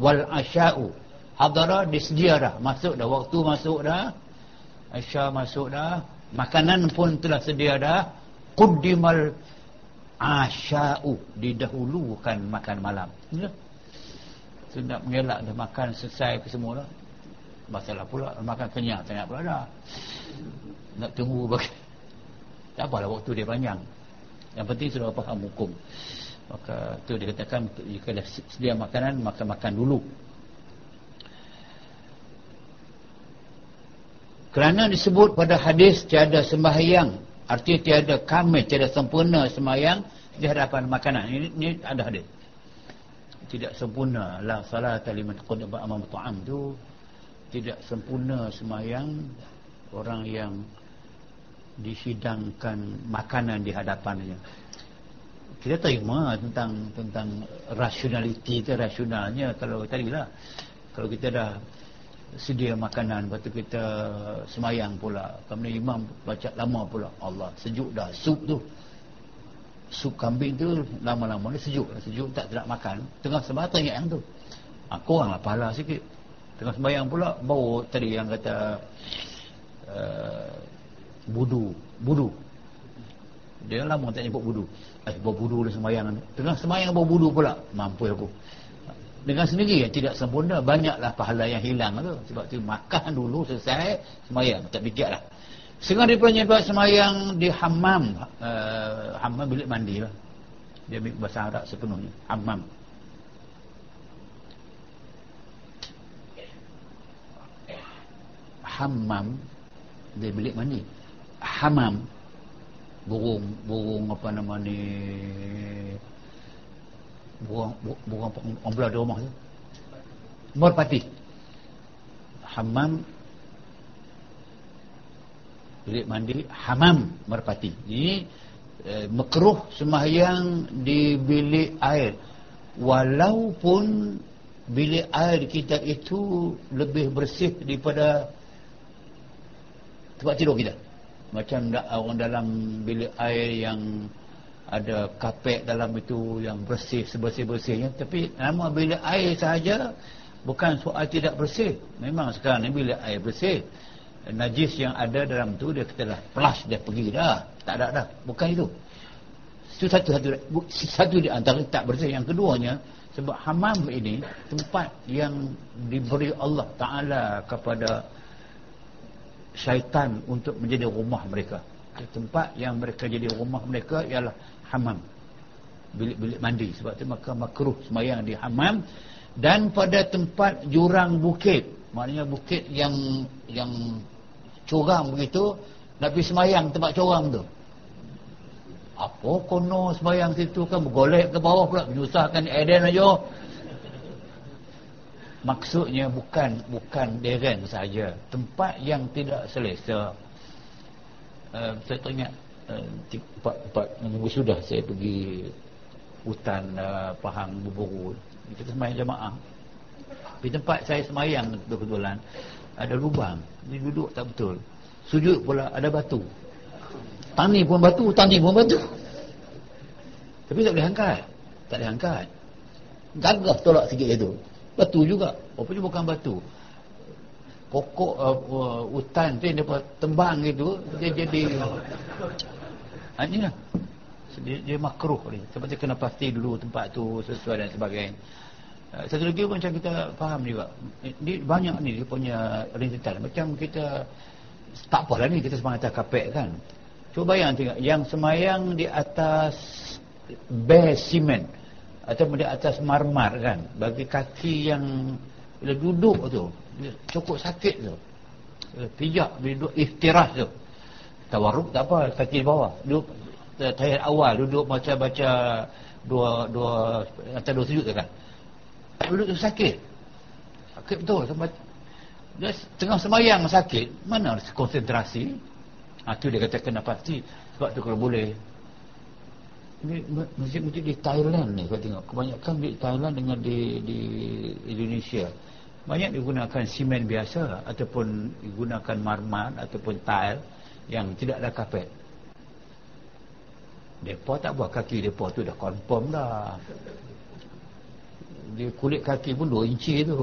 wal asya'u. Hadara disedia dah. Masuk dah. Waktu masuk dah. Isya masuk dah. Makanan pun telah sedia dah. Quddimal asya'u didahulukan makan malam. Ya. Nak mengelak dah makan selesai ke semua lah masalah pula makan kenyang tak nak pula dah. Nak tunggu [LAUGHS] bagi tak apalah waktu dia panjang. Yang penting sudah faham hukum. Maka tu dikatakan jika dah sedia makanan maka makan dulu. Kerana disebut pada hadis tiada sembahyang artinya tiada kamil tiada sempurna sembahyang di hadapan makanan. Ini, ini ada hadis. Tidak sempurna la salat liman qadaba amam ta'am tu. Tidak sempurna sembahyang orang yang disidangkan makanan di hadapannya. Kita terima tentang tentang rasionaliti itu rasionalnya. Kalau tadi lah kalau kita dah sedia makanan. Lepas tu kita semayang pula. Kemudian imam baca lama pula. Allah sejuk dah. Sup tu. Sup kambing tu lama-lama ni sejuk. Sejuk tak nak makan. Tengah sembahyang yang tu. Ha, kurang lah pahala sikit. Tengah sembahyang pula bau. Tadi yang kata uh, budu. Budu. Dia lama tak nyebut budu. Eh, budu lah sembahyang. Tengah sembahyang bau budu pula. Mampu aku dengan sendiri yang tidak sempurna banyaklah pahala yang hilang tu sebab tu makan [LAUGHS] dulu selesai semayang tak lah Setengah daripadanya buat semayang di hammam. Uh, hammam bilik mandi lah. Dia ambil bahasa Arab sepenuhnya. Hammam. Hammam. Dia bilik mandi. Hammam. Burung. Burung apa nama ni. Apa. Orang belah di rumah tu. Merpati. Hammam bilik mandi hamam merpati ini eh, mekruh sembahyang di bilik air walaupun bilik air kita itu lebih bersih daripada tempat tidur kita macam orang dalam bilik air yang ada kapek dalam itu yang bersih sebersih-bersihnya. Tapi nama bilik air sahaja bukan soal tidak bersih. Memang sekarang ni bilik air bersih. Najis yang ada dalam tu dia kata lah flush dia pergi dah. Tak ada dah. Bukan itu. Itu satu satu satu di antara tak bersih. Yang keduanya sebab hamam ini tempat yang diberi Allah Ta'ala kepada syaitan untuk menjadi rumah mereka. Tempat yang mereka jadi rumah mereka ialah hamam. Bilik-bilik mandi. Sebab itu maka makruh semayang di hamam. Dan pada tempat jurang bukit. Maknanya bukit yang yang curang begitu pergi semayang tempat curang tu. Apa kono semayang situ kan? Bergolek ke bawah pula. Menyusahkan Eden aja. Maksudnya bukan bukan deren saja. Tempat yang tidak selesa. Uh, saya teringat empat, empat minggu sudah saya pergi hutan uh, Pahang Buburu kita semayang jamaah di tempat saya semayang kebetulan ada lubang. Dia duduk tak betul. Sujud pula ada batu. Tani pun batu tani pun batu. Tapi tak boleh angkat. Tak boleh angkat. Gagah tolak sikit itu. Batu juga. Rupanya bukan batu pokok uh, uh, hutan tu dia tembang gitu dia jadi hanya dia, dia makruh ni. Sebab dia kena pasti dulu tempat tu sesuai dan sebagainya. Eh, satu lagi pun macam kita faham juga ni banyak ni dia punya rintitan macam kita tak apalah ni kita semayang atas kapek kan. Cuba bayang tengok yang semayang di atas bare cement atau di atas marmar kan bagi kaki yang bila duduk tu cukup sakit tu. Pijak bila duduk iftirah tu. Tawaruk tak apa kaki di bawah. Duduk tahiyat awal duduk macam baca dua dua atau dua sujud kan. Duduk tu sakit. Sakit betul. Sampai dia tengah semayang sakit mana konsentrasi? Ha, tu dia kata kena pasti sebab tu kalau boleh. Ini masjid-masjid di Thailand ni kau tengok kebanyakan di Thailand dengan di, di Indonesia banyak digunakan simen biasa ataupun digunakan marmar ataupun tile yang tidak ada kapet. Mereka tak buat kaki mereka tu dah confirm dah. Dia kulit kaki pun 2 inci tu.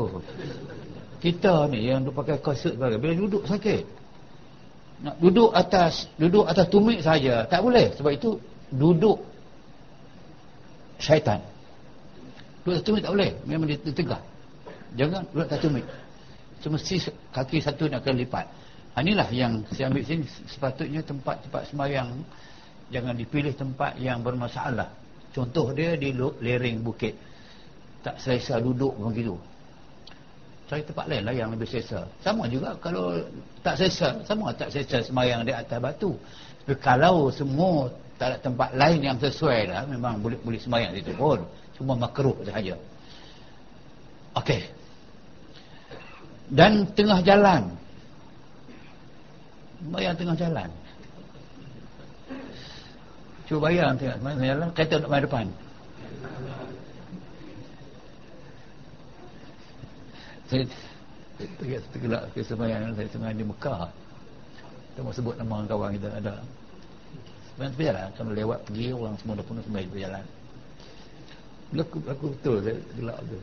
Kita ni yang duk pakai kasut sebagai bila duduk sakit nak duduk atas duduk atas tumit saja tak boleh. Sebab itu duduk syaitan. Duduk atas tumit tak boleh. Memang dia tegak jangan duduk atas tumit. Semesti kaki satu nak kena lipat. Ha, inilah yang saya ambil sini. Sepatutnya tempat-tempat semayang jangan dipilih tempat yang bermasalah. Contoh dia di lereng bukit. Tak selesa duduk begitu. Cari tempat lain lah yang lebih selesa. Sama juga kalau tak selesa. Sama tak selesa semayang di atas batu. Tapi kalau semua tak ada tempat lain yang sesuai lah memang boleh boleh semayang situ pun. Cuma makruh sahaja. Ok dan tengah jalan. Bayang tengah jalan. Cuba bayang tengah jalan kereta nak main depan. Saya tergelak tergelak ke sembahyang saya sembahyang di Mekah. Kita mau sebut nama kawan kita ada. Sembahyang berjalan kalau lewat pergi orang semua dah penuh sembahyang berjalan berlaku, berlaku betul saya gelak tu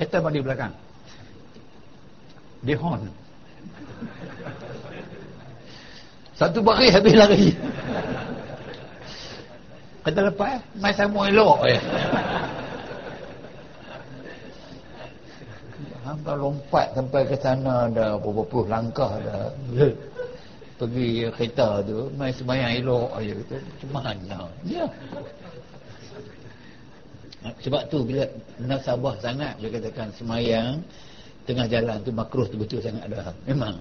kereta di belakang. Dia horn satu bari habis lari. Kata lepas eh mai sama elok eh. Kalau lompat sampai ke sana dah puluh langkah dah pergi kereta tu main semayang elok aja kata macam mana? Ya sebab tu bila nasabah sangat dia katakan semayang tengah jalan tu makruh tu betul sangat dah. Memang.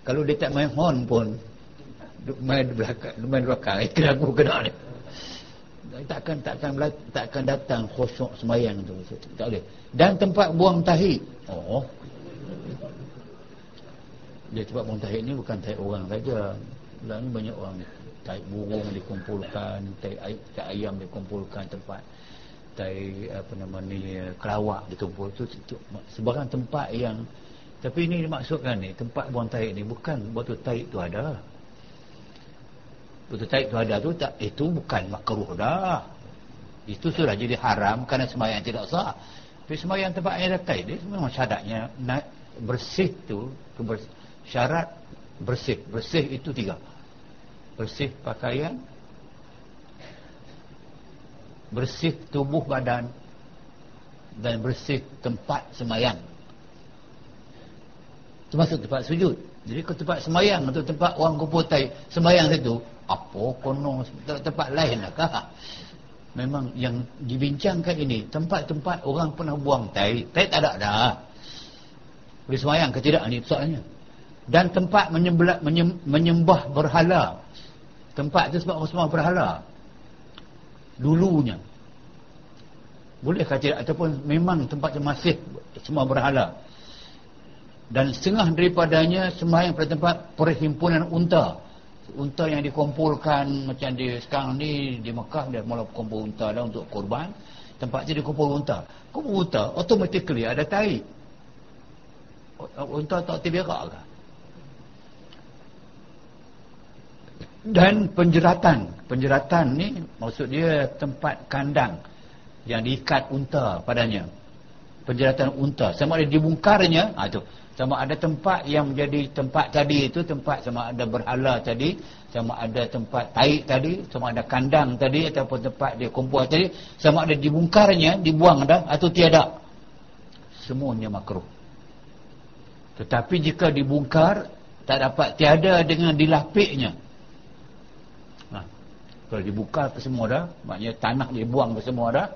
Kalau dia tak main horn pun main belakang main belakang itu aku kena ni takkan takkan takkan datang khusyuk semayang tu. Tak boleh. Dan tempat buang tahi. Oh. Dia tempat buang tahi ni bukan tahi orang saja. Dan banyak orang. Tahi burung dikumpulkan tahi ayam dikumpulkan tempat tahi apa nama ni kelawak ditumpul tu, tu sebarang tempat yang tapi ini dimaksudkan ni tempat buang tahi ni bukan botol tahi tu ada. Botol tahi tu ada tu tak itu bukan makruh dah. Itu sudah jadi haram kerana semayang tidak sah. Tapi semayang tempat yang ada tahi dia memang syaratnya nak bersih tu syarat bersih. Bersih itu tiga. Bersih pakaian bersih tubuh badan dan bersih tempat semayang. Termasuk tempat sujud. Jadi ke tempat semayang atau tempat orang kumpul tai semayang situ apa kono tempat lain lah memang yang dibincangkan ini tempat-tempat orang pernah buang tai tai tak ada dah. Boleh semayang ke tidak? Ni soalnya. Dan tempat menyembah, menyembah berhala. Tempat itu sebab orang semua berhala dulunya. Bolehkah tidak ataupun memang tempatnya masih semua berhala. Dan setengah daripadanya semayang pada tempat perhimpunan unta. Unta yang dikumpulkan macam di sekarang ni di Mekah dia mula kumpul unta dah untuk korban. Tempat dia dikumpul unta. Kumpul unta automatically ada tarik unta tak terberak ke dan penjeratan. Penjeratan ni maksud dia tempat kandang yang diikat unta padanya. Penjeratan unta. Sama ada dibungkarnya ha, tu. sama ada tempat yang menjadi tempat tadi itu tempat sama ada berhala tadi sama ada tempat taik tadi sama ada kandang tadi ataupun tempat dia kumpul tadi sama ada dibungkarnya dibuang dah atau tiada. Semuanya makruh. Tetapi jika dibungkar tak dapat tiada dengan dilapiknya kalau dibuka ke semua dah maknanya tanah dia buang ke semua dah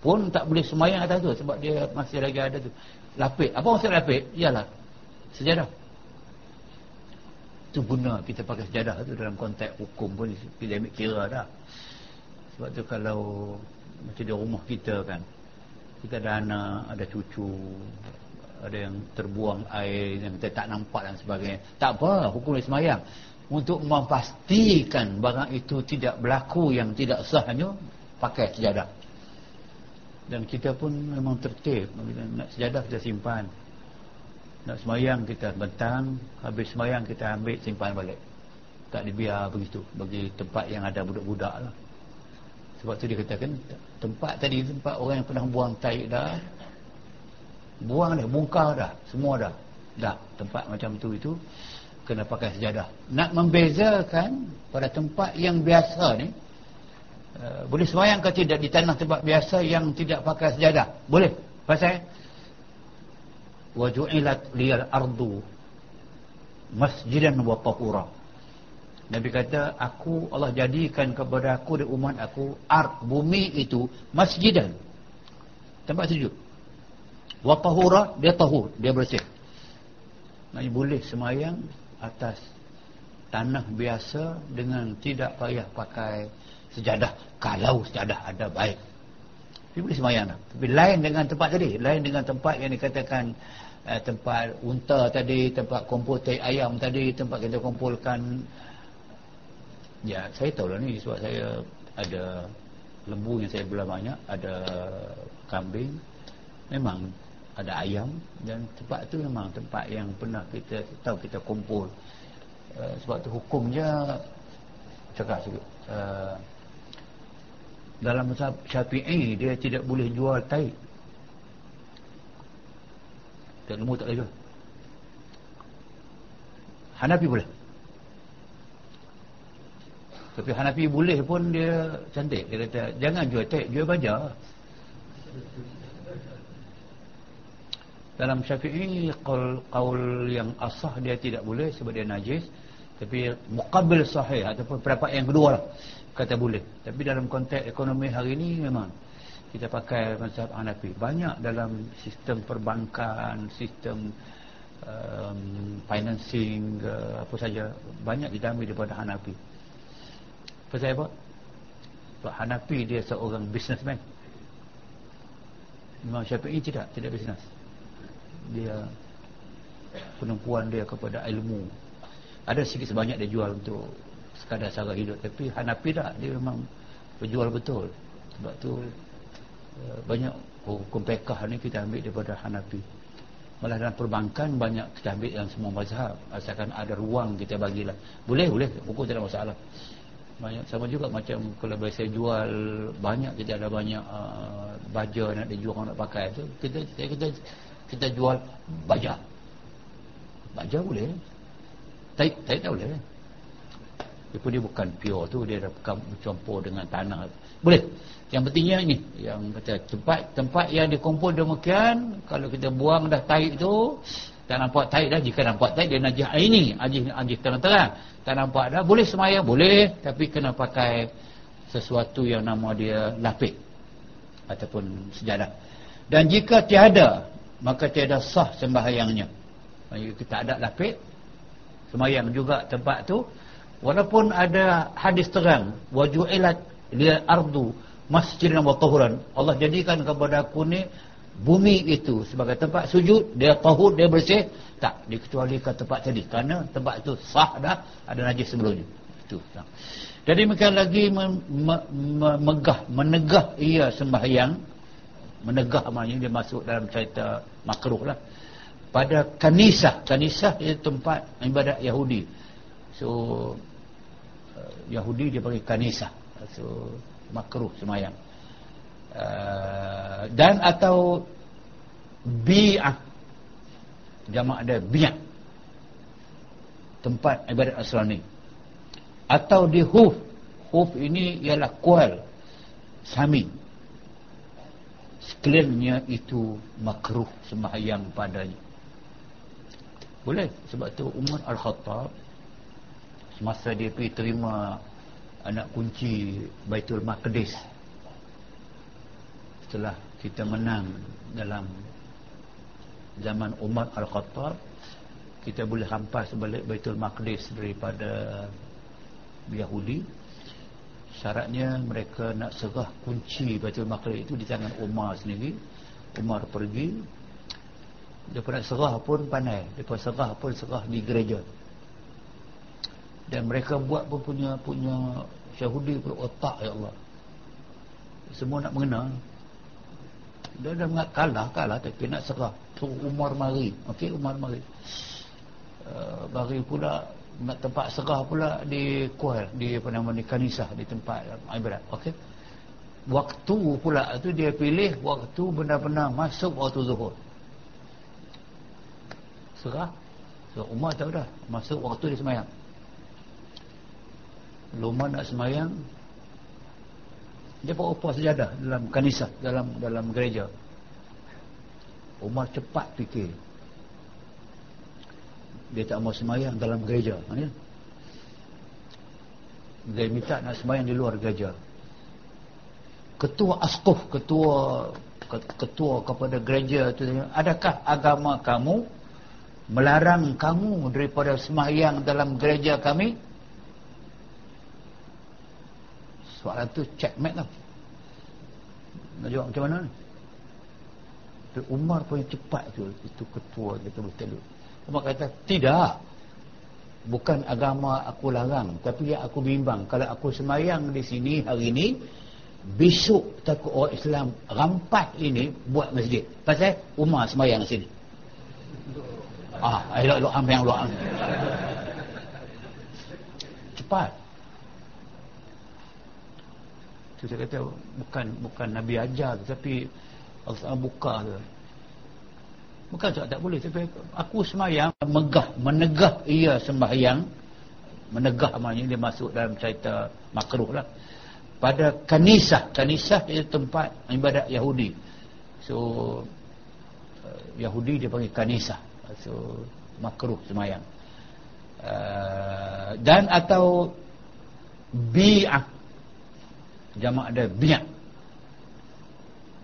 pun tak boleh semayang atas tu sebab dia masih lagi ada tu. Lapik. Apa maksud lapik? Ialah sejadah tu guna kita pakai sejadah tu dalam konteks hukum pun kita ambil kira dah. Sebab tu kalau macam di rumah kita kan kita ada anak ada cucu ada yang terbuang air yang kita tak nampak dan sebagainya. Tak apa hukum dia semayang untuk memastikan barang itu tidak berlaku yang tidak sahnya pakai sejadah. Dan kita pun memang tertib. Nak sejadah kita simpan. Nak semayang kita bentang. Habis semayang kita ambil simpan balik. Tak dibiar begitu. Bagi tempat yang ada budak-budak lah. Sebab tu dia katakan tempat tadi tempat orang yang pernah buang taik dah buang dah bungkar dah. Semua dah. Dah. Tempat macam tu itu kena pakai sejadah. Nak membezakan pada tempat yang biasa ni uh, boleh semayang ke tidak di tanah tempat biasa yang tidak pakai sejadah? Boleh. Pasal waju'ilat liyal ardu masjidan wa tahura. Nabi kata aku Allah jadikan kepada aku dan umat aku ard bumi itu masjidan. Tempat sujud wa tahura dia tahur dia bersih. Maksudnya boleh semayang atas tanah biasa dengan tidak payah pakai sejadah. Kalau sejadah ada baik. Dia boleh semayang dah. tapi lain dengan tempat tadi. Lain dengan tempat yang dikatakan eh, tempat unta tadi tempat kumpul tai ayam tadi tempat kita kumpulkan. Ya saya tahu lah ni sebab saya ada lembu yang saya belah banyak ada kambing. Memang ada ayam dan tempat tu memang tempat yang pernah kita tahu kita kumpul. Uh, sebab tu hukumnya cakap sikit uh, dalam mazhab syafi'i dia tidak boleh jual taik tak lembu tak boleh Hanafi boleh. Tapi Hanafi boleh pun dia cantik. Dia kata jangan jual taik jual baja dalam syafi'i qaul, qaul yang asah dia tidak boleh sebab dia najis. Tapi muqabil sahih ataupun pendapat yang kedua lah kata boleh. Tapi dalam konteks ekonomi hari ini memang kita pakai mazhab Hanafi. Banyak dalam sistem perbankan sistem um, financing uh, apa saja banyak ambil daripada Hanafi. Pasal apa? sebab Hanafi dia seorang businessman. Imam Syafi'i tidak tidak bisnes dia penumpuan dia kepada ilmu. Ada sedikit sebanyak dia jual untuk sekadar cara hidup tapi Hanafi tak. Dia memang berjual betul. Sebab tu eh, banyak hukum pekah ni kita ambil daripada Hanafi. Malah dalam perbankan banyak kita ambil yang semua mazhab. Asalkan ada ruang kita bagilah. Boleh boleh. Hukum tidak masalah. Banyak sama juga macam kalau biasa jual banyak kita ada banyak uh, baja nak dijual orang nak pakai tu kita kita kita jual baja. Baja boleh. Tapi tapi tak boleh. Dia pun dia bukan pure tu dia dah bercampur dengan tanah. Boleh. Yang pentingnya ni yang kata tempat tempat yang dikumpul demikian kalau kita buang dah taik tu tak nampak taik dah jika nampak taik dia najis ini najis najis terang-terang. Tak nampak dah boleh semayang? Boleh. Tapi kena pakai sesuatu yang nama dia lapik ataupun sejadah dan jika tiada maka tiada sah sembahyangnya. Kita ada lapik. Semayang juga tempat tu. Walaupun ada hadis terang waju'ilat lil ardu masjidan wa tahuran. Allah jadikan kepada aku ni bumi itu sebagai tempat sujud dia tahur dia bersih. Tak dikecualikan tempat tadi. Kerana tempat itu sah dah ada najis sebelumnya. Itu tak. jadi mereka lagi me, me, me, megah menegah ia sembahyang menegah maknanya dia masuk dalam cerita makruh lah. Pada kanisah. Kanisah itu tempat ibadat Yahudi. So uh, Yahudi dia panggil kanisah. So makruh semayang. Uh, dan atau bi'ah. Jamak ada bi'ah. Tempat ibadat asrani atau di huf. Huf ini ialah kual. Sami sekaliannya itu makruh sembahyang padanya. Boleh? Sebab tu Umar Al-Khattab semasa dia pergi terima anak kunci Baitul Maqdis setelah kita menang dalam zaman Umar Al-Khattab kita boleh hampas balik Baitul Maqdis daripada Yahudi syaratnya mereka nak serah kunci Baitul Maqdis itu di tangan Umar sendiri. Umar pergi. Dia nak serah pun pandai. Dia serah pun serah di gereja. Dan mereka buat pun punya punya syahudi pun otak ya Allah. Semua nak mengenal. Dia dah mengat kalah kalah tapi nak serah. Tu Umar mari. Okey Umar mari. Uh, mari pula nak tempat serah pula di kual di apa nama di kanisah di tempat ibadat okey? Waktu pula tu dia pilih waktu benar-benar masuk waktu zuhur. Serah? So Umar tahu dah masuk waktu dia semayang. Lumah nak semayang dia bawa upah sejadah dalam kanisah dalam dalam gereja. Umar cepat fikir dia tak mau semayang dalam gereja ya? dia minta nak semayang di luar gereja. Ketua askuh ketua ketua kepada gereja tu adakah agama kamu melarang kamu daripada semayang dalam gereja kami? Soalan tu checkmate lah. Nak jawab macam mana ni? Umar pun cepat tu itu ketua kita betul Umar kata tidak. Bukan agama aku larang tapi yang aku bimbang. Kalau aku semayang di sini hari ini besok takut orang Islam rampat ini buat masjid. Pasal Umar semayang di sini. Ah elok elok am. Yang cepat saya kata bukan bukan nabi ajar tapi Allah buka tu bukan tak, tak boleh tapi aku semayang megah menegah ia sembahyang. Menegah maknanya dia masuk dalam cerita makruh lah. Pada kanisah kanisah itu tempat ibadat Yahudi. So uh, Yahudi dia panggil kanisah. So makruh semayang. Uh, dan atau bi'ah. Jamak ada bi'ah.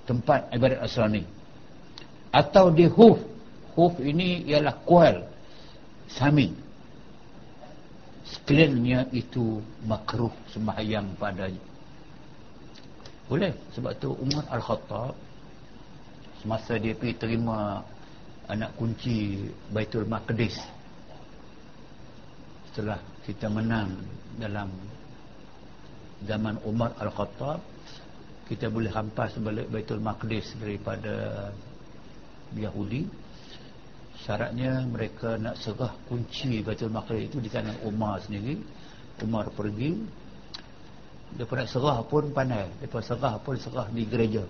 Tempat ibadat asrani atau di huf huf ini ialah kual. Samin sekiranya itu makruh sembahyang padanya. Boleh. Sebab tu Umar Al-Khattab semasa dia pergi terima anak kunci Baitul Maqdis setelah kita menang dalam zaman Umar Al-Khattab kita boleh hampas balik Baitul Maqdis daripada Yahudi syaratnya mereka nak serah kunci Baitul Maqdis itu di tangan Umar sendiri. Umar pergi daripada serah pun pandai daripada serah pun serah di gereja.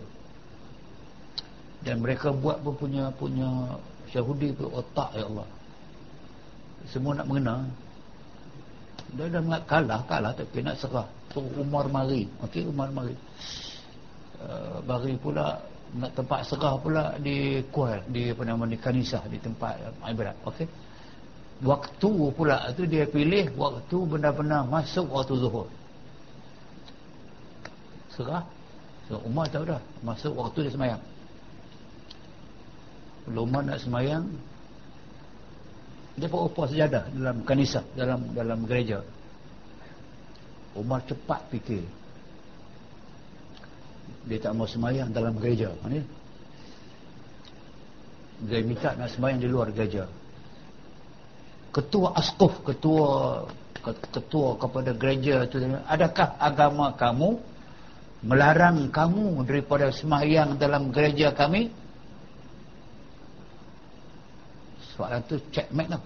Dan mereka buat pun punya punya Yahudi pun otak ya Allah. Semua nak mengenal. Dia dah nak kalah kalah tapi nak serah. Tu Umar mari. Okey Umar mari. Uh, bagi pula nak tempat serah pula di kual di apa nama di kanisah di tempat ibadat okey? Waktu pula tu dia pilih waktu benar-benar masuk waktu zuhur. Serah so, Umar tahu dah masuk waktu dia semayang. Umar nak semayang dia pun upah sejadah dalam kanisah dalam dalam gereja. Umar cepat fikir dia tak mau semayang dalam gereja. Ni. Dia minta nak semayang di luar gereja. Ketua askuf ketua ketua kepada gereja tu adakah agama kamu melarang kamu daripada semayang dalam gereja kami? Soalan tu checkmate lah.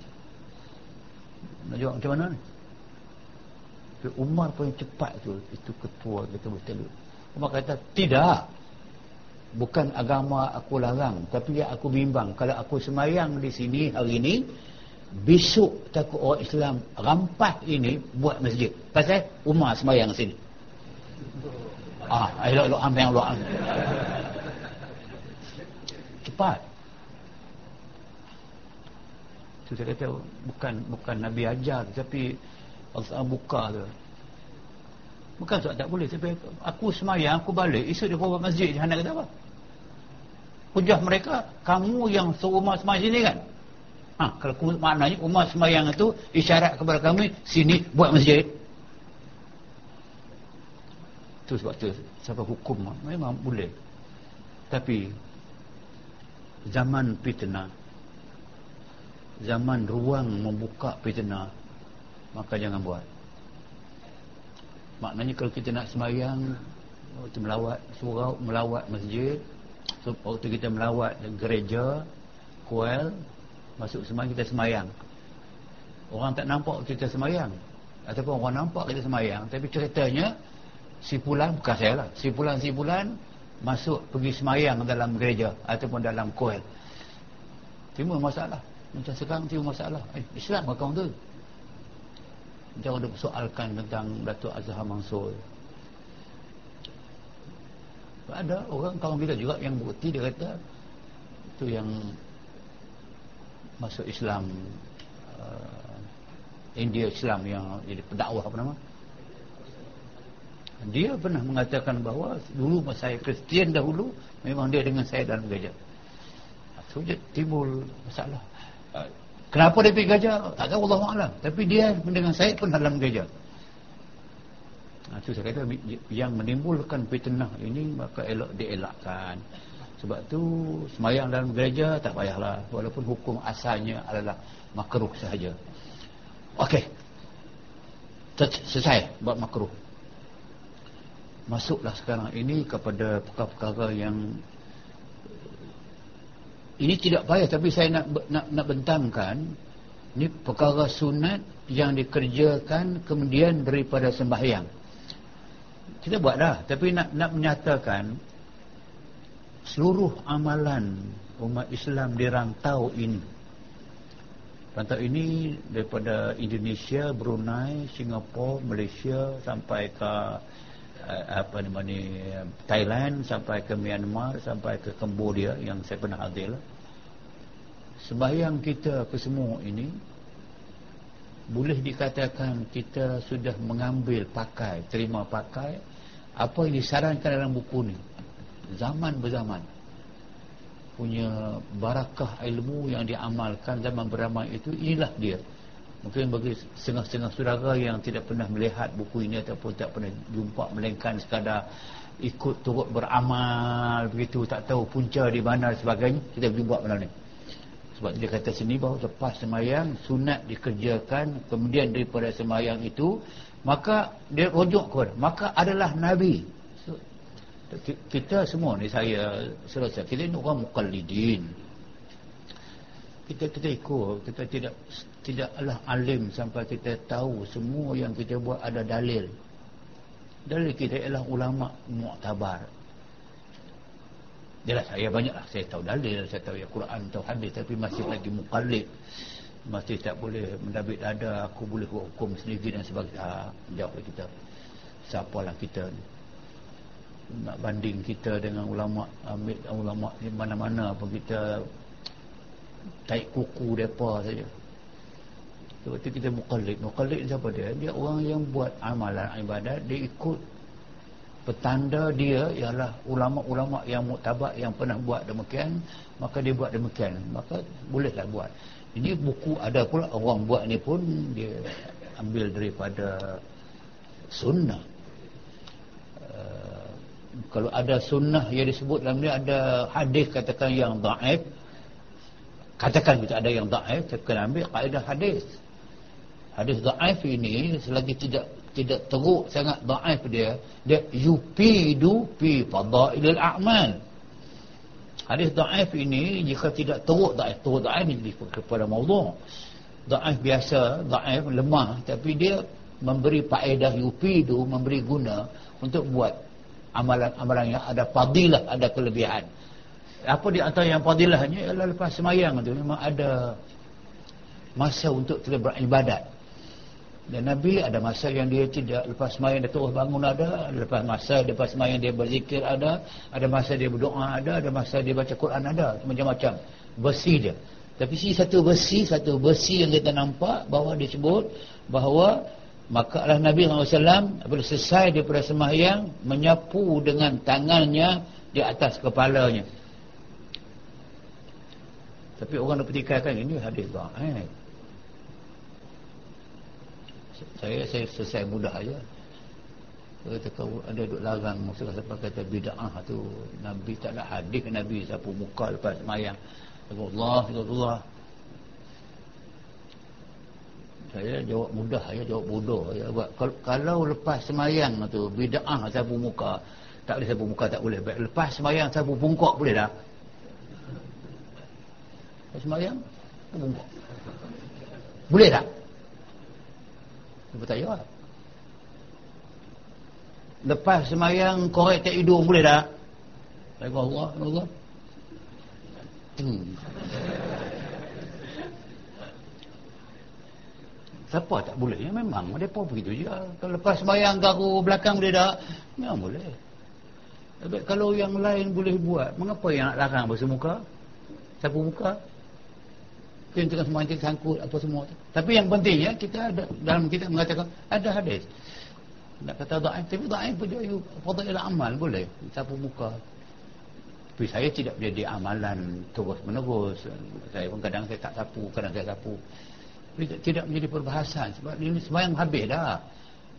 Nak jawab macam mana ni? Umar pun cepat tu. Itu ketua kita betul Umar kata tidak. Bukan agama aku larang tapi aku bimbang. Kalau aku semayang di sini hari ini besok takut orang Islam rampas ini buat masjid. Pasal Umar semayang sini. Ah elok elok am yang elok am cepat. Tu saya kata bukan bukan nabi ajar tapi Allah buka tu bukan sebab tak boleh. Tapi aku semayang aku balik. Esok dia buat masjid jangan kata apa? Hujah mereka kamu yang serumah semayang sini kan? Ha, kalau maknanya umat semayang itu isyarat kepada kami sini buat masjid. Itu sebab tu siapa hukum memang boleh. Tapi zaman fitnah zaman ruang membuka fitnah maka jangan buat maknanya kalau kita nak semayang waktu melawat surau melawat masjid so, waktu kita melawat gereja kuil masuk semayang kita semayang orang tak nampak kita semayang ataupun orang nampak kita semayang tapi ceritanya sipulan bukan saya lah sipulan-sipulan masuk pergi semayang dalam gereja ataupun dalam kuil. Timbul masalah. Macam sekarang timbul masalah. Eh, Islam kawan tu jangan ada persoalkan tentang Datuk Azhar Mansur. Ada orang kawan kita juga yang bukti dia kata itu yang masuk Islam uh, India Islam yang jadi pendakwah apa nama? Dia pernah mengatakan bahawa dulu masa saya Kristian dahulu memang dia dengan saya dalam gereja. So timbul masalah. Uh, kenapa dia pergi gereja tak tahu Allah Alam. Tapi dia dengan saya pun dalam gereja. Itu saya kata yang menimbulkan fitnah ini maka elok dielakkan. Sebab tu semayang dalam gereja tak payahlah. Walaupun hukum asalnya adalah makruh sahaja. Okey. Selesai buat makruh. Masuklah sekarang ini kepada perkara-perkara yang ini tidak payah tapi saya nak nak, nak bentangkan ini perkara sunat yang dikerjakan kemudian daripada sembahyang. Kita buat dah tapi nak nak menyatakan seluruh amalan umat Islam di rantau ini. Rantau ini daripada Indonesia, Brunei, Singapura, Malaysia sampai ke apa nama ni Thailand sampai ke Myanmar sampai ke Cambodia yang saya pernah hadir sembahyang kita ke semua ini boleh dikatakan kita sudah mengambil pakai terima pakai apa yang disarankan dalam buku ni. Zaman berzaman. Punya barakah ilmu yang diamalkan zaman beramai itu inilah dia mungkin bagi setengah-setengah saudara yang tidak pernah melihat buku ini ataupun tak pernah jumpa melainkan sekadar ikut turut beramal begitu tak tahu punca di mana dan sebagainya kita jumpa malam ni. Sebab dia kata sini bahawa lepas semayang sunat dikerjakan kemudian daripada semayang itu maka dia rujuk kepada maka adalah Nabi. Kita semua ni saya selesai kita ni orang mukallidin kita kita ikut kita tidak tidaklah alim sampai kita tahu semua yang kita buat ada dalil. Dalil kita ialah ulama mu'tabar. Jelas saya banyaklah. Saya tahu dalil saya tahu ya Quran tahu hadis tapi masih lagi mukallid masih tak boleh mendabit dada aku boleh hukum sendiri dan sebagainya. Jawab kita. Siapalah kita ni nak banding kita dengan ulama ambil ulama di mana-mana. Pun kita taik kuku depa saja sebab itu kita mukallid mukallid siapa dia? Dia orang yang buat amalan ibadat. Dia ikut petanda dia ialah ulama-ulama yang muktabak yang pernah buat demikian maka dia buat demikian. Maka bolehlah buat. Ini buku ada pula. Orang buat ni pun dia ambil daripada sunnah. Kalau ada sunnah yang disebut dalam ni ada hadis katakan yang daif. Katakan kita ada yang daif kita kena ambil kaedah hadis hadis daif ini selagi tidak tidak teruk sangat daif dia dia yupidu fi fadailil a'mal hadis daif ini jika tidak teruk daif teruk daif ini kepada maudhu daif biasa daif lemah tapi dia memberi faedah yupidu memberi guna untuk buat amalan-amalan yang ada fadilah, ada kelebihan. Apa di antara yang fadilahnya ialah lepas semayang itu memang ada masa untuk kita beribadat. Dan Nabi ada masa yang dia tidak lepas semayang dia terus bangun ada, lepas masa lepas semayang dia berzikir ada, ada masa dia berdoa ada, ada masa dia baca Quran ada, macam-macam. Besi dia. Tapi si satu besi, satu besi yang kita nampak bahawa disebut bahawa Maka Allah Nabi SAW apabila selesai daripada semahyang menyapu dengan tangannya di atas kepalanya. Tapi orang nak petikaikan ini hadis eh. Saya saya selesai mudah aja. Kata kau ada duk larang maksudnya sampai kata bid'ah tu. Nabi tak ada hadis Nabi sapu muka lepas semayang. Allah Allah. Saya jawab mudah ya jawab bodoh ya buat kalau, lepas semayang tu bid'ah sapu muka tak boleh sapu muka tak boleh. Lepas semayang sapu bungkok boleh dah lepas semayang bungkok boleh tak tak jawab lepas semayang korek tak hidung boleh tak Allah Allah hmm. Siapa tak boleh? Ya memang mereka begitu je. Kalau lepas sembahyang garu belakang boleh tak? Memang boleh. Tapi kalau yang lain boleh buat, mengapa yang nak larang bersemuka? Sapu muka? Kita tengah semua sangkut apa semua tu. Tapi yang pentingnya kita ada dalam kita mengatakan ada hadis. Nak kata dhaif tapi dhaif pun dia fadail amal boleh sapu muka. Tapi saya tidak jadi amalan terus menerus. Saya pun kadang saya tak sapu, kadang saya sapu tidak menjadi perbahasan sebab ini semayang habis dah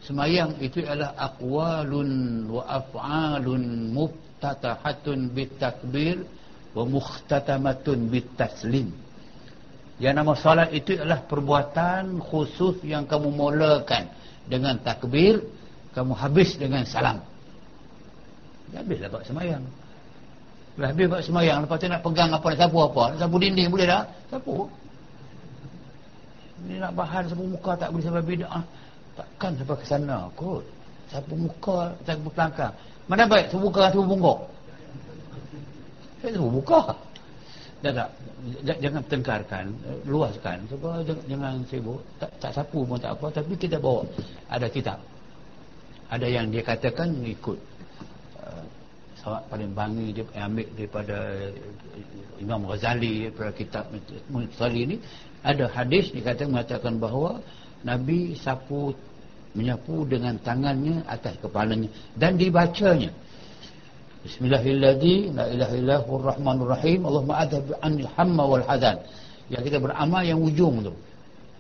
semayang itu adalah aqwalun wa af'alun muftatahatun bitakbir wa mukhtatamatun bitaslim yang nama salat itu adalah perbuatan khusus yang kamu mulakan dengan takbir kamu habis dengan salam. Habislah buat semayang. Habis buat semayang lepas tu nak pegang apa nak sapu apa? Nak sapu dinding boleh tak? Sapu. Ni nak bahan sapu muka tak boleh sampai bid'ah takkan sampai ke sana kot. Sapu muka sapu pelangkang mana baik sapu muka sapu bungkuk saya sapu muka tak tak. Jangan tengkarkan luaskan. Sebab jangan sibuk. Tak, tak sapu pun tak apa tapi kita bawa. Ada kitab. Ada yang dia katakan ikut uh, Sahabat paling bangi dia ambil daripada eh, Imam Ghazali daripada kitab Ghazali ini ada hadis dikatakan mengatakan bahawa Nabi sapu menyapu dengan tangannya atas kepalanya dan dibacanya Bismillahirrahmanirrahim. Allahumma adhab anil hamma wal hadan yang kita beramal yang ujung tu.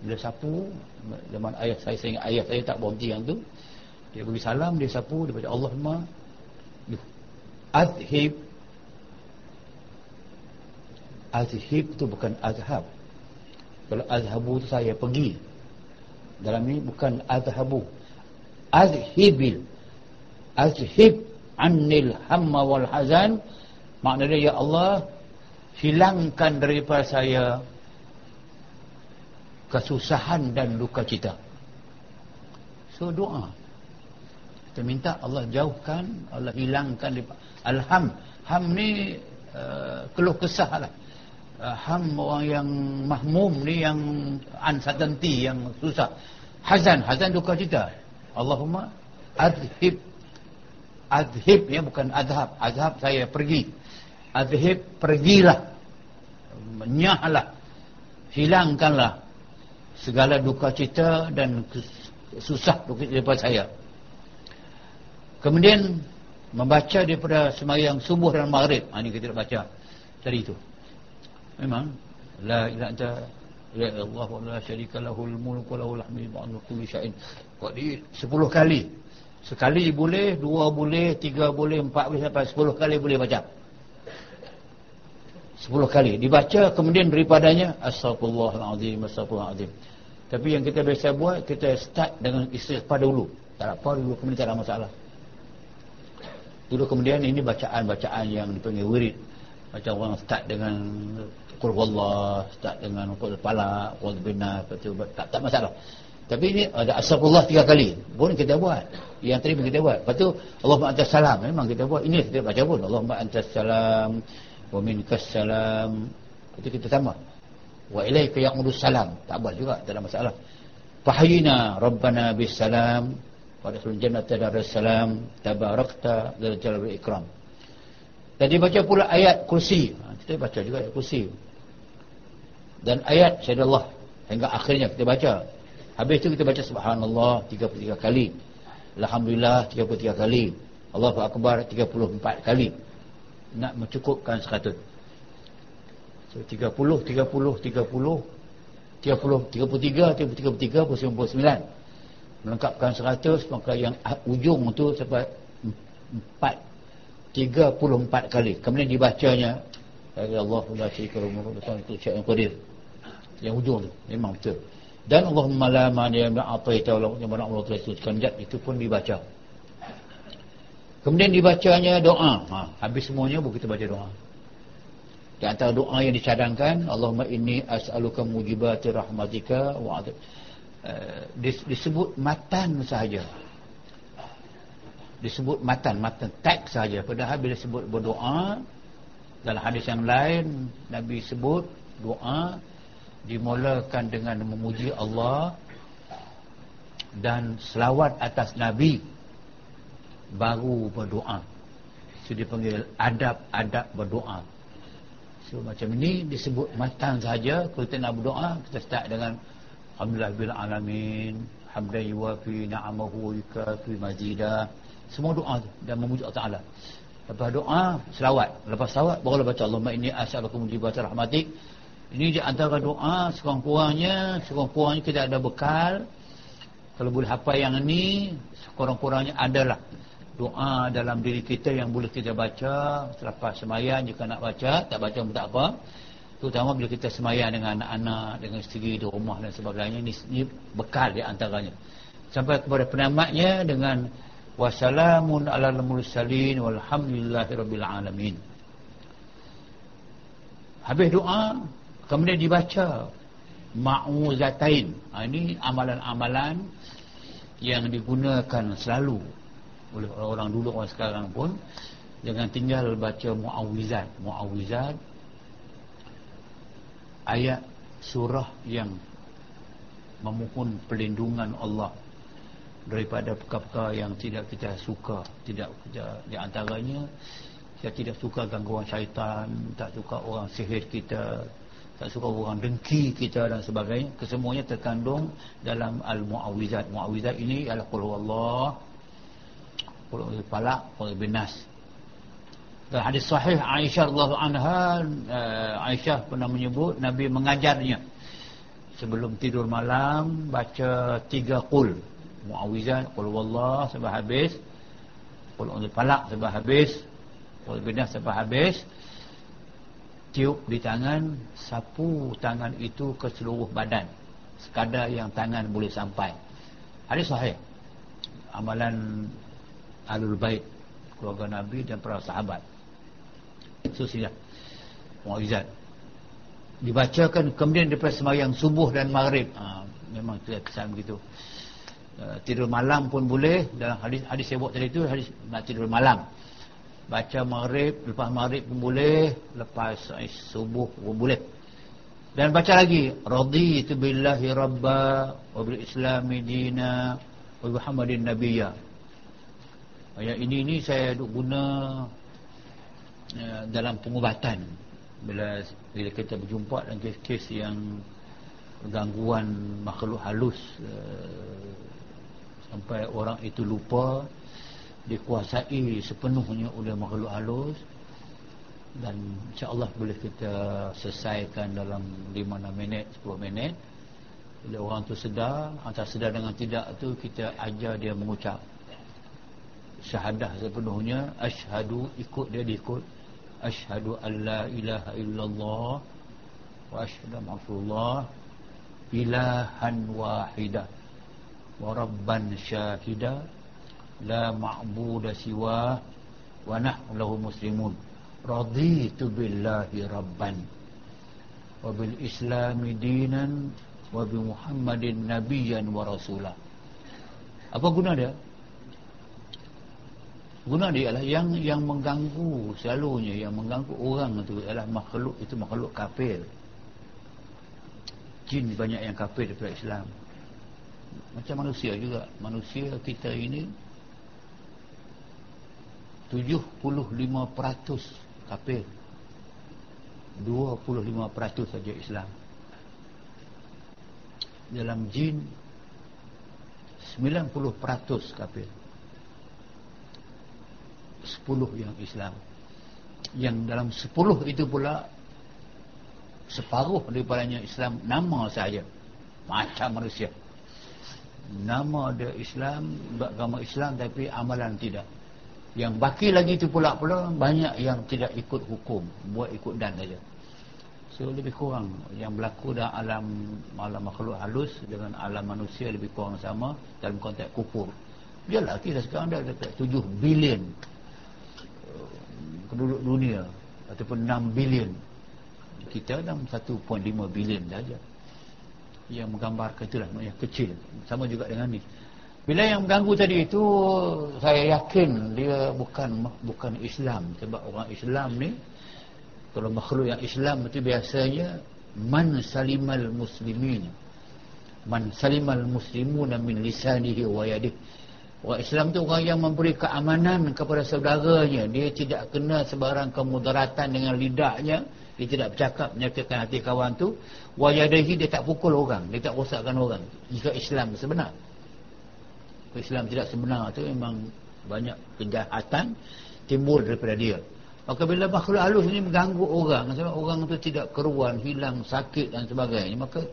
Bila sapu zaman ayah saya saya ingat ayah saya tak berhenti yang tu. Dia bagi salam dia sapu dia baca Allahumma adhib. Adhib tu bukan azhab kalau azhabu tu saya pergi. Dalam ini bukan azhabu azhibil azhib annil hamma wal hazan. Maknanya ya Allah hilangkan daripada saya kesusahan dan luka cita. So doa. Kita minta Allah jauhkan Allah hilangkan alham. Ham ni uh, keluh kesah lah. Uh, ham orang yang mahmum ni yang uncertainty yang susah. Hazan hazan duka cita. Allahumma adhib adhib ya bukan adhab. Adhab saya pergi. Adhib pergilah. Menyahlah. Hilangkanlah segala duka cita dan susah duka daripada saya. Kemudian membaca daripada semayang subuh dan maghrib. Ha, ini kita tidak baca tadi itu memang la ilaha anta la Allah wa la syarika lahul mulk wa lahul hamdu wa kulli syai'in. Qadir 10 kali sekali boleh dua boleh tiga boleh empat boleh sampai 10 kali boleh baca 10 kali dibaca kemudian daripadanya astagfirullahalazim astagfirullahalazim tapi yang kita biasa buat, kita start dengan istighfar dulu. Tak apa dulu, kemudian tak ada masalah. Dulu kemudian ini bacaan-bacaan yang dipanggil wirid. Macam orang start dengan Qul Allah, start dengan Pala, Qul Bina, tak, tak masalah. Tapi ini ada astagfirullah tiga kali. Pun kita buat. Yang pun kita buat. Lepas tu, Allahumma antas salam. Memang kita buat. Ini kita baca pun. Allahumma antas salam. Wa minkas salam. Itu kita tambah wa ilaika ya'mudus salam tak apa juga tak ada masalah fahayina rabbana bis salam wa dakhul jannata daras salam tabarakta dzal jalal wal ikram tadi baca pula ayat kursi ha, kita baca juga ayat kursi dan ayat syadallah hingga akhirnya kita baca habis itu kita baca subhanallah 33 kali alhamdulillah 33 kali Allahu akbar 34 kali nak mencukupkan 100 So 30, 30, 30, 30, 33, 33, 99. Melengkapkan 100, maka yang ujung tu sampai 4, 34 kali. Kemudian dibacanya, Ya Allah, rumah, betul itu syak yang qadir. Yang ujung tu, memang betul. Dan Allahumma la mani yang ma'ataita Allah yang mana Allah telah sucikan itu pun dibaca. Kemudian dibacanya doa. Ha, habis semuanya bukan kita baca doa. Di antara doa yang dicadangkan Allahumma inni as'aluka mujibati rahmatika wa adab. Uh, disebut matan sahaja. Disebut matan, matan teks sahaja. Padahal bila sebut berdoa dalam hadis yang lain Nabi sebut doa dimulakan dengan memuji Allah dan selawat atas Nabi baru berdoa. Itu dipanggil adab-adab berdoa. So macam ini disebut matang saja kalau kita nak berdoa kita start dengan alhamdulillah bil alamin hamdan yuwafi ni'amahu yukafi mazidah semua doa tu dan memuji Allah Taala. Lepas doa selawat, lepas selawat barulah baca Allahumma inni as'aluka mujibati rahmatik. Ini di antara doa sekurang-kurangnya, sekurang-kurangnya kita ada bekal. Kalau boleh hafal yang ini, sekurang-kurangnya adalah doa dalam diri kita yang boleh kita baca. Selepas semayan jika nak baca tak baca pun tak apa. Terutama bila kita semayan dengan anak-anak dengan isteri di rumah dan sebagainya ini, ini bekal di antaranya. Sampai kepada penamatnya dengan wassalamun ala mursalin walhamdulillahi rabbil alamin. Habis doa kemudian dibaca. Ma'uzatain ha, ini amalan-amalan yang digunakan selalu oleh orang-orang dulu orang sekarang pun. Jangan tinggal baca muawizat muawizat ayat surah yang memohon perlindungan Allah daripada perkara-perkara yang tidak kita suka tidak kita di antaranya kita tidak suka gangguan syaitan tak suka orang sihir kita tak suka orang dengki kita dan sebagainya. Kesemuanya terkandung dalam al-muawwizat. Muawwizat ini adalah qul huwallah qul falaq qul binas dan hadis sahih Aisyah radhiyallahu anha uh, Aisyah pernah menyebut Nabi mengajarnya. Sebelum tidur malam baca tiga qul. Muawwizat qul huwallah sampai habis. Qul falaq sampai habis qul binas sampai habis tiup di tangan sapu tangan itu ke seluruh badan. Sekadar yang tangan boleh sampai. Hadis sahih. Amalan alul bait keluarga nabi dan para sahabat. Itu sudah mukjizat dibacakan kemudian daripada sembahyang subuh dan maghrib. Ha, memang tidak kesan begitu. Uh, tidur malam pun boleh. Dalam hadis hadis saya buat tadi itu hadis nak tidur malam baca maghrib lepas maghrib pun boleh lepas subuh pun boleh. Dan baca lagi raditu billahi rabba wa bil islami dina wa muhammadin nabiyya. Ayat ini ni saya duk guna uh, dalam pengubatan. Bila bila kita berjumpa dengan kes-kes yang gangguan makhluk halus uh, sampai orang itu lupa dikuasai sepenuhnya oleh makhluk halus. Dan insyaAllah boleh kita selesaikan dalam 5-6 minit 10 minit. Bila orang tu sedar antara sedar dengan tidak tu kita ajar dia mengucap. Syahadah sepenuhnya ashadu ikut dia diikut ashadu an la ilaha illallah wa ashadu ma'afullah ilahan wahidah wa rabban syahidah la ma'budu siwa wa nahnu lahu muslimun. Raditu billahi rabban. Wa bil islami dinan wa bi muhammadin nabiyyan wa rasulah. Apa guna dia? Guna dia adalah yang yang mengganggu selalunya yang mengganggu orang itu adalah makhluk itu makhluk kafir. Jin banyak yang kafir daripada Islam. Macam manusia juga. Manusia kita ini 75% kafir 25% saja Islam. Dalam jin 90% kafir 10 yang Islam. Yang dalam 10 itu pula separuh daripadanya Islam nama saja. Macam manusia. Nama dia Islam beragama Islam tapi amalan tidak yang baki lagi itu pula-pula banyak yang tidak ikut hukum. Buat ikut dan saja. So lebih kurang. Yang berlaku dalam alam alam makhluk halus dengan alam manusia lebih kurang sama dalam konteks kufur. Biarlah kita sekarang dah dekat 7 bilion uh, penduduk dunia ataupun 6 bilion. Kita dalam 1.5 bilion saja. Yang menggambarkan itulah yang kecil. Sama juga dengan ni bila yang mengganggu tadi itu saya yakin dia bukan bukan Islam. Sebab orang Islam ni kalau makhluk yang Islam itu biasanya man salimal muslimin. Man salimal muslimuna min lisanihi wa yadihi. Orang Islam tu orang yang memberi keamanan kepada saudaranya. Dia tidak kena sebarang kemudaratan dengan lidahnya dia tidak bercakap menyakitkan hati kawan tu. Wa yadihi dia tak pukul orang. Dia tak rosakkan orang. Jika Islam sebenar Islam tidak sebenar tu memang banyak kejahatan timbul daripada dia. Maka bila makhluk halus ini mengganggu orang sebab orang tu tidak keruan hilang sakit dan sebagainya maka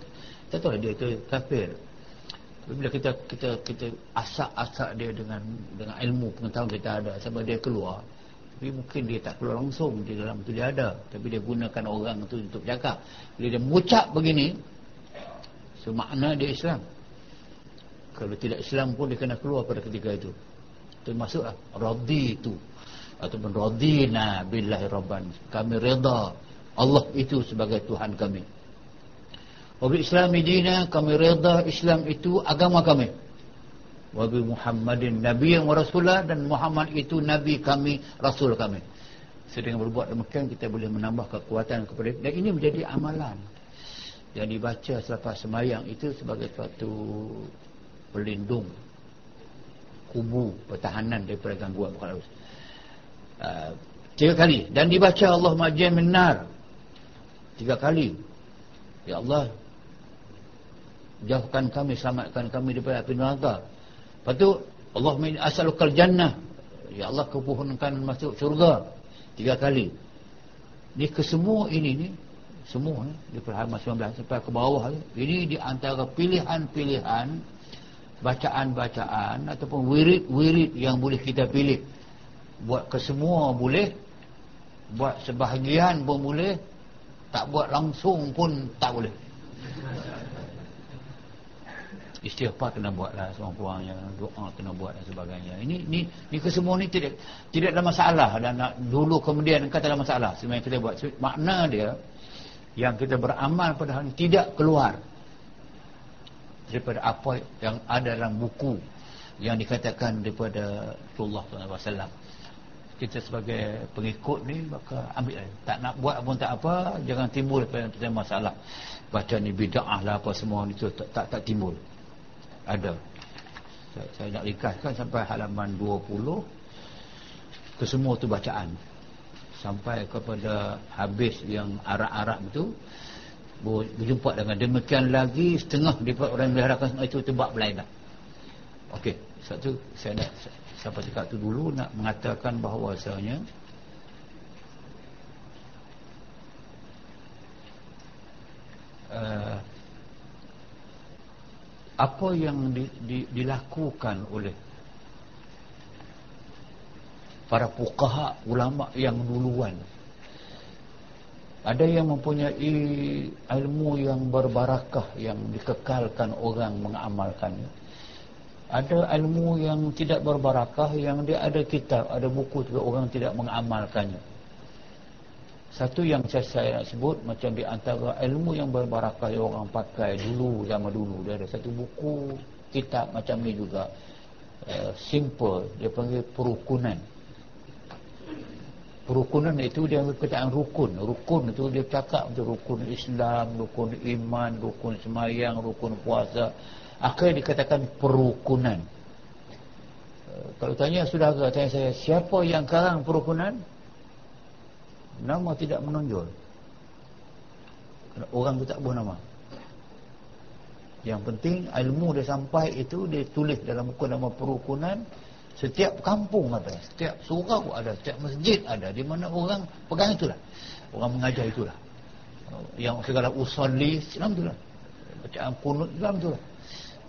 kita tahu dia itu kafir. Bila kita kita kita asak-asak dia dengan dengan ilmu pengetahuan kita ada sebab dia keluar tapi mungkin dia tak keluar langsung di dalam tu dia ada tapi dia gunakan orang tu untuk cakap. Bila dia mengucap begini semakna dia Islam kalau tidak Islam pun dia kena keluar pada ketika itu. Termasuklah radhi itu ataupun radina billahi rabban. Kami reda Allah itu sebagai Tuhan kami. Wabil islami dina kami reda Islam itu agama kami. Wabil muhammadin nabi yang rasulah dan Muhammad itu nabi kami rasul kami. Sedang berbuat demikian kita boleh menambah kekuatan kepada dan ini menjadi amalan. Yang dibaca selepas semayang itu sebagai suatu pelindung kubu pertahanan daripada gangguan bukan uh, tiga kali. Dan dibaca Allah majin minar tiga kali. Ya Allah jauhkan kami selamatkan kami daripada api neraka. Lepas tu Allah asalukal jannah. Ya Allah kepuhunkan masuk syurga. Tiga kali. Ni kesemua ini ni semua ni di perhalaman 19 sampai ke bawah ni ini di antara pilihan-pilihan bacaan-bacaan ataupun wirid-wirid yang boleh kita pilih. Buat kesemua boleh buat sebahagian pun boleh tak buat langsung pun tak boleh. Istighfar kena buatlah seorang puang yang doa kena buat dan sebagainya. Ini ni ni kesemua ni tidak tidak ada masalah. Dan nak dulu kemudian kata ada masalah. Sebenarnya kita buat makna dia yang kita beramal pada hari ini tidak keluar daripada apa yang ada dalam buku yang dikatakan daripada Rasulullah SAW. Kita sebagai pengikut ni maka ambil tak nak buat pun tak apa jangan timbul pada masalah. Baca ni bida'ah lah apa semua itu tak, tak, tak timbul. Ada. Saya, saya nak ringkaskan sampai halaman 20 kesemua tu bacaan. Sampai kepada habis yang arak-arak itu berjumpa dengan demikian lagi setengah daripada orang yang meliharakan itu tebak berlainan. Ok satu saya nak sampai cakap tu dulu nak mengatakan bahawasanya uh, apa yang di, di, dilakukan oleh para pukaha ulama yang duluan ada yang mempunyai ilmu yang berbarakah yang dikekalkan orang mengamalkannya ada ilmu yang tidak berbarakah yang dia ada kitab ada buku juga orang tidak mengamalkannya satu yang saya, saya nak sebut macam di antara ilmu yang berbarakah yang orang pakai dulu zaman dulu. Dia ada satu buku kitab macam ni juga. Uh, simple dia panggil perukunan perukunan itu dia perkataan rukun. Rukun itu dia cakap untuk rukun Islam rukun iman rukun semayang rukun puasa. Akhirnya dikatakan perukunan. Uh, kalau tanya sudah tanya saya siapa yang karang perukunan? Nama tidak menonjol. Orang tu tak buah nama. Yang penting ilmu dia sampai itu dia tulis dalam buku nama perukunan setiap kampung ada setiap surau ada setiap masjid ada. Di mana orang pegang itulah. Orang mengajar itulah. Yang segala usalli Islam itulah bacaan kunut Islam itulah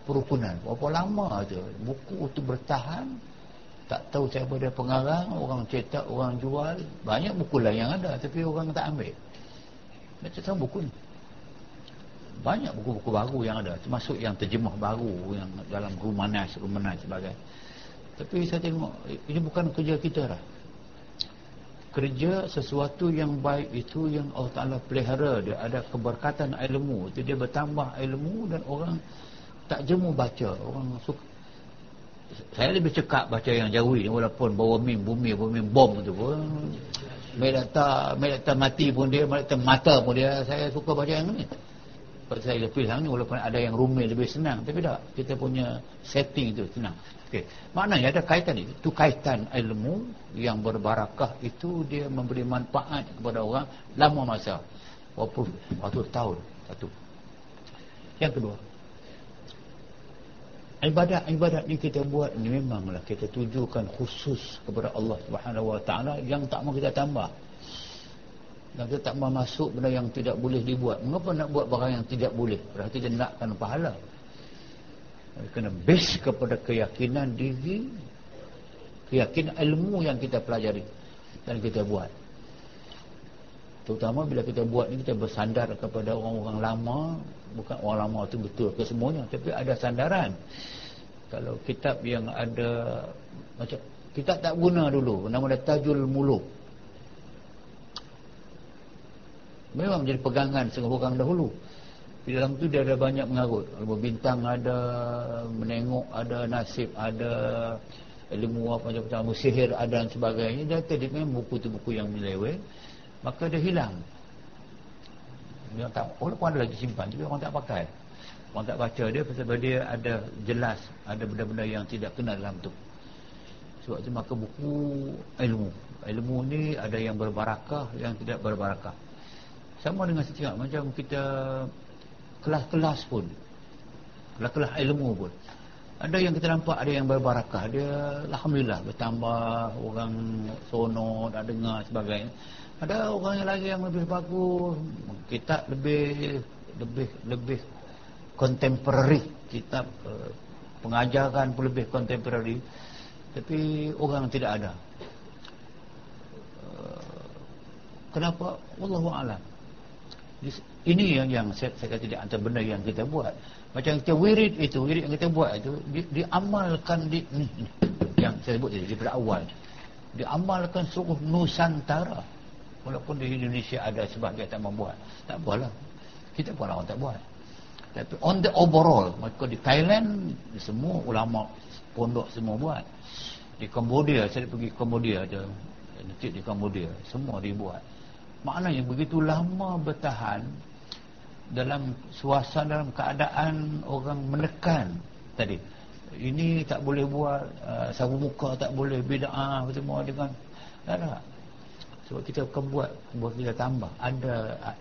perukunan. Berapa lama tu buku tu bertahan. Tak tahu siapa dia pengarang. Orang cetak orang jual. Banyak buku lain yang ada tapi orang tak ambil. Macam tahu buku ni. Banyak buku-buku baru yang ada termasuk yang terjemah baru yang dalam rumanas rumanas sebagai tapi saya tengok ini bukan kerja kita lah kerja sesuatu yang baik itu yang Allah Ta'ala pelihara. Dia ada keberkatan ilmu. Itu dia bertambah ilmu dan orang tak jemu baca. Orang suka. Saya lebih cekap baca yang jauh ni walaupun bawa mim bumi bumi bom tu pun. Melata melata mati pun dia melata mata pun dia. Saya suka baca yang ni. Sebab saya lebih yang ni walaupun ada yang rumit lebih senang. Tapi tak. Kita punya setting tu senang okay. maknanya ada kaitan ni itu kaitan ilmu yang berbarakah itu dia memberi manfaat kepada orang lama masa walaupun waktu tahun satu yang kedua ibadat-ibadat ni kita buat ni memanglah kita tujukan khusus kepada Allah Subhanahu Wa Taala yang tak mau kita tambah. Dan kita tak mau masuk benda yang tidak boleh dibuat. Mengapa nak buat barang yang tidak boleh? Berarti dia nakkan pahala. Kena base kepada keyakinan diri, keyakinan ilmu yang kita pelajari dan kita buat. Terutama bila kita buat ni kita bersandar kepada orang-orang lama. Bukan orang lama tu betul ke semuanya tapi ada sandaran. Kalau kitab yang ada macam kita tak guna dulu nama dia Tajul Muluk. Memang menjadi pegangan setengah orang dahulu di dalam tu dia ada banyak mengarut. Ilmu bintang ada menengok ada nasib ada ilmu apa macam-macam sihir ada dan sebagainya. Dia tadi memang buku tu buku yang melewet maka dia hilang. Yang tak walaupun ada lagi simpan tapi orang tak pakai. Orang tak baca dia sebab dia ada jelas ada benda-benda yang tidak kena dalam tu. Sebab itu maka buku ilmu. Ilmu ni ada yang berbarakah yang tidak berbarakah. Sama dengan setiap macam kita kelas-kelas pun. Kelas-kelas ilmu pun. Ada yang kita nampak ada yang berbarakah. Dia Alhamdulillah bertambah. Orang sono dah dengar sebagainya. Ada orang yang lagi yang lebih bagus. Kita lebih lebih lebih contemporary kitab uh, pengajaran pun lebih contemporary tapi orang tidak ada. Uh, kenapa? Wallahu alam ini yang yang saya, saya kata tidak antara benda yang kita buat. Macam kita wirid itu wirid yang kita buat itu di, diamalkan di ni, yang saya sebut tadi daripada awal. Diamalkan seluruh nusantara. Walaupun di Indonesia ada sebahagian tak membuat tak buatlah kita pun orang tak buat. Tapi on the overall maka di Thailand semua ulama pondok semua buat. Di Cambodia saya pergi Cambodia je. Nanti di Cambodia semua dibuat. Maknanya begitu lama bertahan dalam suasana dalam keadaan orang menekan tadi. Ini tak boleh buat uh, sabu muka tak boleh bid'ah semua dengan tak ada. Sebab kita akan buat buat kita tambah. Ada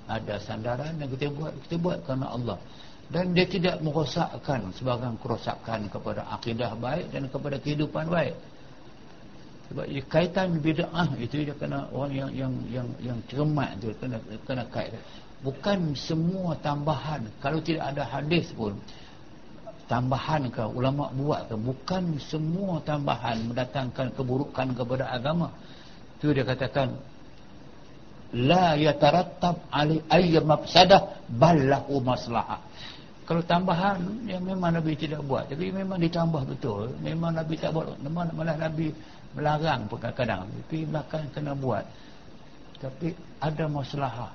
ada sandaran yang kita buat kita buat kerana Allah. Dan dia tidak merosakkan sebarang kerosakan kepada akidah baik dan kepada kehidupan baik. Sebab kaitan bid'ah itu dia kena orang yang yang yang yang cermat tu kena kena kait bukan semua tambahan. Kalau tidak ada hadis pun tambahan ke ulama buat ke bukan semua tambahan mendatangkan keburukan kepada agama. Tu dia katakan la yatarattab ali ayy mafsadah ballahu maslahah kalau tambahan yang memang Nabi tidak buat. Tapi memang ditambah betul. Memang Nabi tak buat. Memang malah Nabi melarang pun kadang-kadang. Tapi bahkan kena buat. Tapi ada masalah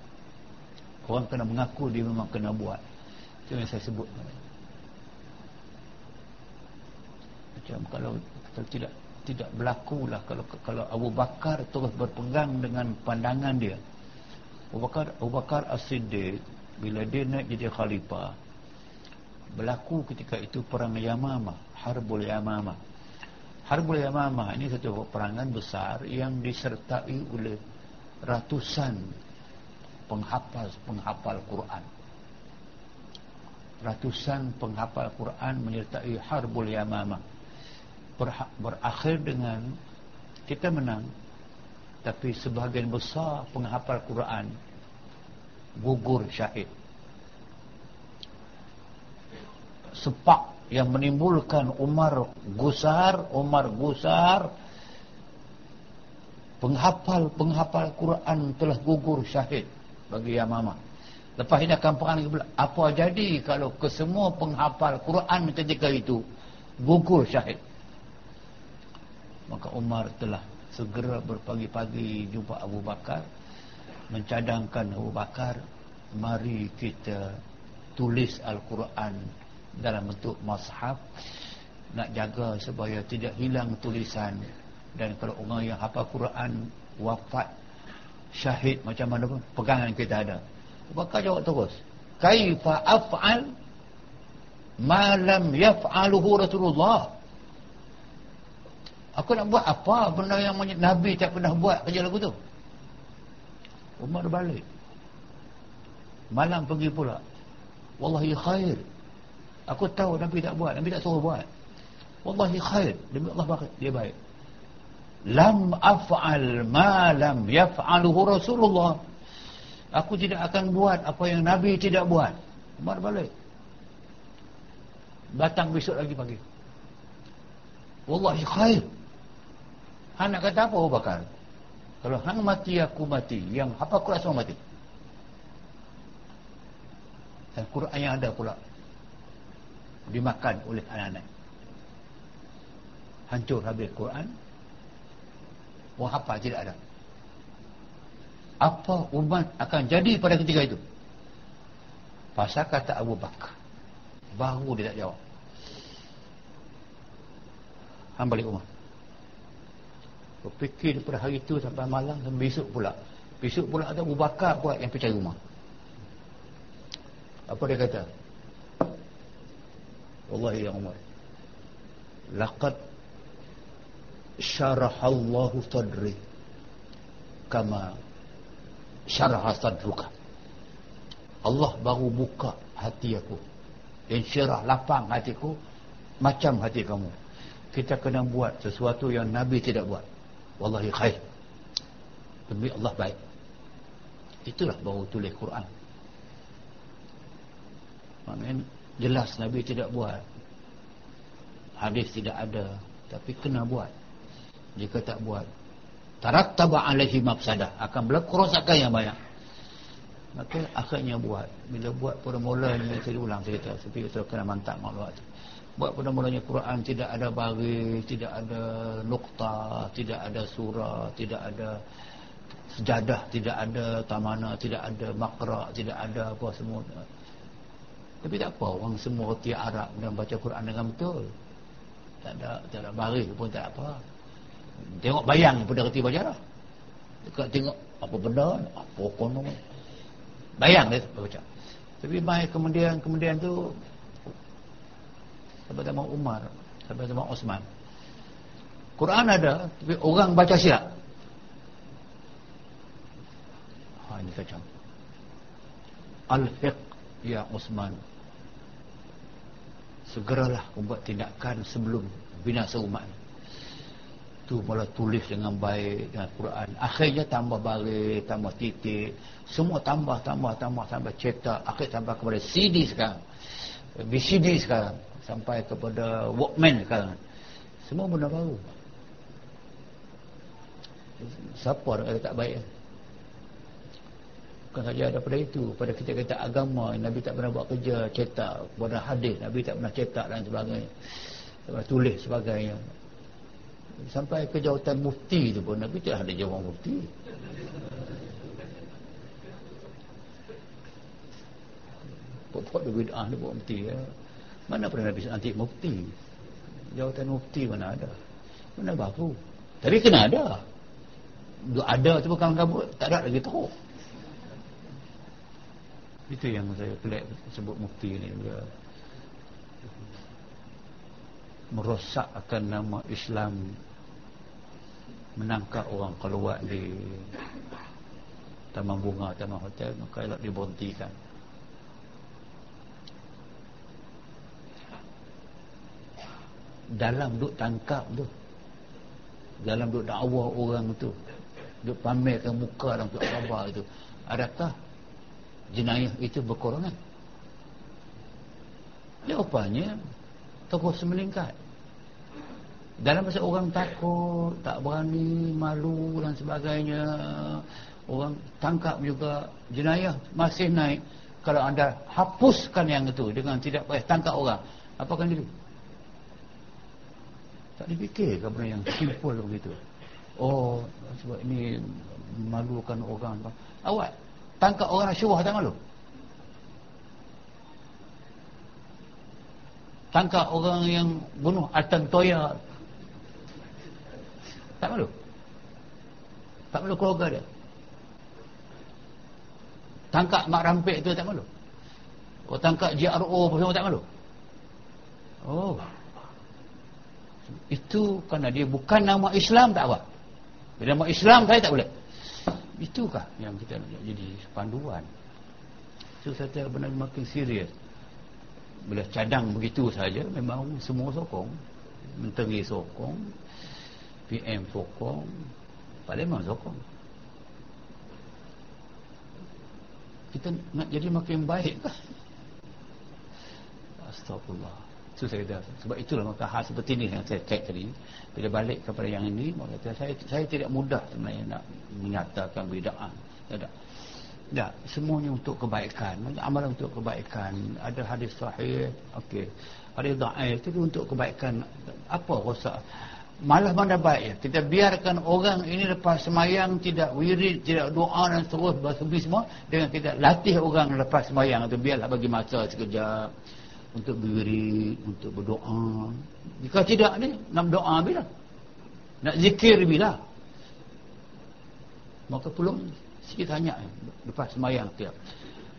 orang kena mengaku dia memang kena buat. Itu yang saya sebut. Macam kalau, kalau tidak tidak berlaku lah kalau kalau Abu Bakar terus berpegang dengan pandangan dia. Abu Bakar Abu Bakar As-Siddiq bila dia naik jadi khalifah berlaku ketika itu perang Yamamah Harbul Yamamah. Harbul Yamamah ini satu perangan besar yang disertai oleh ratusan penghafal-penghafal Quran. Ratusan penghafal Quran menyertai Harbul Yamamah. Berakhir dengan kita menang tapi sebahagian besar penghafal Quran gugur syahid. Sepak yang menimbulkan Umar gusar, Umar gusar penghafal-penghafal Quran telah gugur syahid bagi Yamama. Lepas ini akan perang lagi pula. Apa jadi kalau kesemua penghafal Quran ketika itu gugur syahid? Maka Umar telah segera berpagi-pagi jumpa Abu Bakar mencadangkan Abu Bakar mari kita tulis Al-Quran dalam bentuk mashaf nak jaga supaya tidak hilang tulisan dan kalau orang yang hafal Quran wafat syahid macam mana pun pegangan kita ada. Bakal jawab terus. Kaifa af'al ma lam yaf'aluhu Rasulullah? Aku nak buat apa benda yang Nabi tak pernah buat kerja lagu tu? Umar balik. Malam pergi pula. Wallahi khair. Aku tahu Nabi tak buat, Nabi tak suruh buat. Wallahi khair, demi Allah baik, dia baik. Lam af'al ma lam yaf'aluhu Rasulullah. Aku tidak akan buat apa yang Nabi tidak buat. Umar balik. Datang besok lagi pagi. Wallahi khair. Han nak kata apa Abu Bakar? Kalau hang mati aku mati, yang apa Quran semua mati. Dan Quran yang ada pula dimakan oleh anak-anak hancur habis Quran orang hafal tidak ada apa umat akan jadi pada ketika itu? Pasal kata Abu Bakar. Baru dia tak jawab. Han balik rumah. Berfikir daripada hari itu sampai malam sampai besok pula. Besok pula ada Abu Bakar pula yang percaya rumah. Apa dia kata? Wallahi ya Umar. Laqad syarahallahu sadri. Kama syaraha sadruka. Allah baru buka hati aku. Insyirah lapang hatiku macam hati kamu. Kita kena buat sesuatu yang Nabi tidak buat. Wallahi khair. Demi Allah baik. Itulah baru tulis Quran. Maknanya jelas Nabi tidak buat. Hadis tidak ada. Tapi kena buat jika tak buat tarattaba alaihi mafsadah akan berlaku kerosakan yang banyak. Maka akhirnya buat. Bila buat pada mulanya saya ulang cerita tapi kita kena mantap maklum buat pada mulanya Quran tidak ada bagi tidak ada nukta tidak ada surah tidak ada sejadah tidak ada tamana tidak ada makra tidak ada apa semua. Tapi tak apa orang semua reti Arab dan baca Quran dengan betul. Tak ada tak ada baris pun tak apa tengok bayang pun dah reti baca dah dekat tengok apa benda apa kono bayang dia baca. Tapi mai kemudian kemudian tu sampai zaman Umar sampai zaman Osman. Quran ada tapi orang baca silap ha ini kacau. Al-fiqh ya Osman. Segeralah membuat tindakan sebelum binasa umat tu mula tulis dengan baik dengan Quran. Akhirnya tambah balik tambah titik. Semua tambah tambah tambah sampai cetak. Akhir tambah kepada CD sekarang. VCD sekarang. Sampai kepada Walkman sekarang. Semua benda baru. Siapa yang tak baik? Bukan saja daripada itu. Pada kita kata agama Nabi tak pernah buat kerja cetak. Pada hadis Nabi tak pernah cetak dan sebagainya. Pernah tulis sebagainya sampai ke jawatan mufti tu pun Nabi tak ada jawab mufti. Pokok dia bid'ah ni buat mufti ya. mana pernah Nabi anti mufti? Jawatan mufti mana ada? Mana baru? Tapi kena ada. Ada tu bukan kabut tak ada lagi teruk. Itu yang saya pelik sebut mufti ni dia merosakkan nama Islam menangkap orang keluar di taman bunga taman hotel maka elok diberhentikan dalam duk tangkap tu dalam duk dakwah orang tu duk pamerkan muka dalam tu khabar itu adakah jenayah itu berkurangan jawapannya terus meningkat dalam masa orang takut tak berani malu dan sebagainya. Orang tangkap juga jenayah masih naik. Kalau anda hapuskan yang itu dengan tidak payah tangkap orang apa akan jadi tak dipikir ke benda yang simple begitu. Oh sebab ini malukan orang. Awak tangkap orang syurah tak malu tangkap orang yang bunuh Atan Toya tak malu. Tak malu keluarga dia. Tangkap Mak Rampik tu tak malu. Oh, tangkap JRO apa semua tak malu. Oh. Itu kerana dia bukan nama Islam tak apa. Bila nama Islam saya tak boleh. Itukah yang kita nak jadi panduan? So saya benar makin serius. Bila cadang begitu saja Memang semua sokong. Menteri sokong PM sokong Parlimen sokong Kita nak jadi makin baik kah? Astagfirullah. Itu saya kata sebab itulah maka hal seperti ini yang saya cek tadi. Bila balik kepada yang ini maka saya saya tidak mudah sebenarnya nak menyatakan bid'ah. Tidak tidak semuanya untuk kebaikan. Amalan untuk kebaikan. Ada hadis sahih okey. Hadis dhaif itu untuk kebaikan apa rosak malah mana baik kita biarkan orang ini lepas semayang tidak wirid tidak doa dan terus bersubi semua dengan kita latih orang lepas semayang itu biarlah bagi masa sekejap untuk berdiri, untuk berdoa. Jika tidak ni, nak berdoa bila? Nak zikir bila? Maka pulung sikit tanya lepas semayang tiap.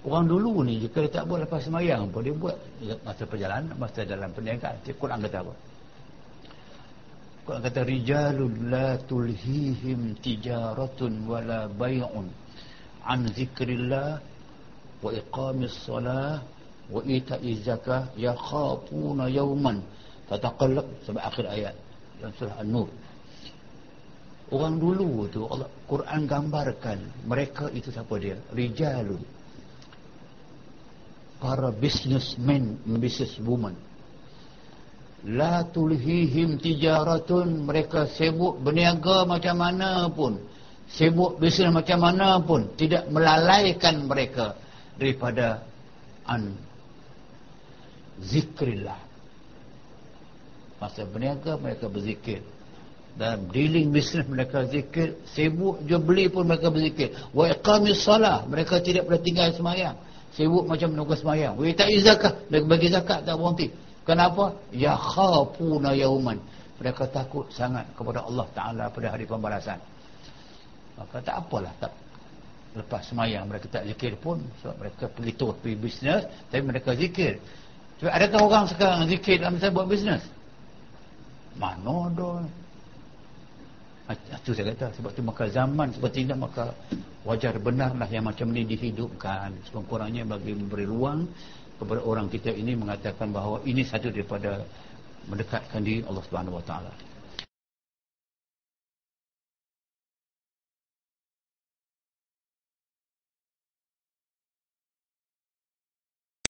Orang dulu ni, jika dia tak buat lepas semayang pun, dia buat masa perjalanan, masa dalam perniagaan. Dia kurang kata apa? Kata rijalun la tulhihim tijaratun wala bay'un an zikrillah wa iqamis salah wa ita'iz zakah yakhafuna yawman tataqallab sampai akhir ayat dalam surah An-Nur. Orang dulu tu Allah Quran gambarkan mereka itu siapa dia? Rijalun. Para businessmen, business woman. La tulhihim tijaratun. Mereka sibuk berniaga macam mana pun. Sibuk bisnes macam mana pun. Tidak melalaikan mereka daripada an zikrillah. Masa berniaga mereka berzikir. Dan dealing bisnes mereka zikir. Sibuk jual beli pun mereka berzikir. Wa iqamis salah. Mereka tidak pernah tinggal semayang. Sibuk macam menunggu semayang. Wa ita'i zakah mereka bagi zakat tak berhenti Kenapa? Ya khafuna yauman. Mereka takut sangat kepada Allah Taala pada hari pembalasan. Maka tak apalah tak lepas semayang mereka tak zikir pun sebab mereka pergi tu pergi bisnes tapi mereka zikir. Sebab adakah orang sekarang zikir dalam saya buat bisnes? Mana ada? Itu saya kata sebab tu maka zaman seperti ini maka wajar benarlah yang macam ni dihidupkan sekurang-kurangnya bagi memberi ruang kepada orang kita ini mengatakan bahawa ini satu daripada mendekatkan diri Allah Subhanahu Wa Taala.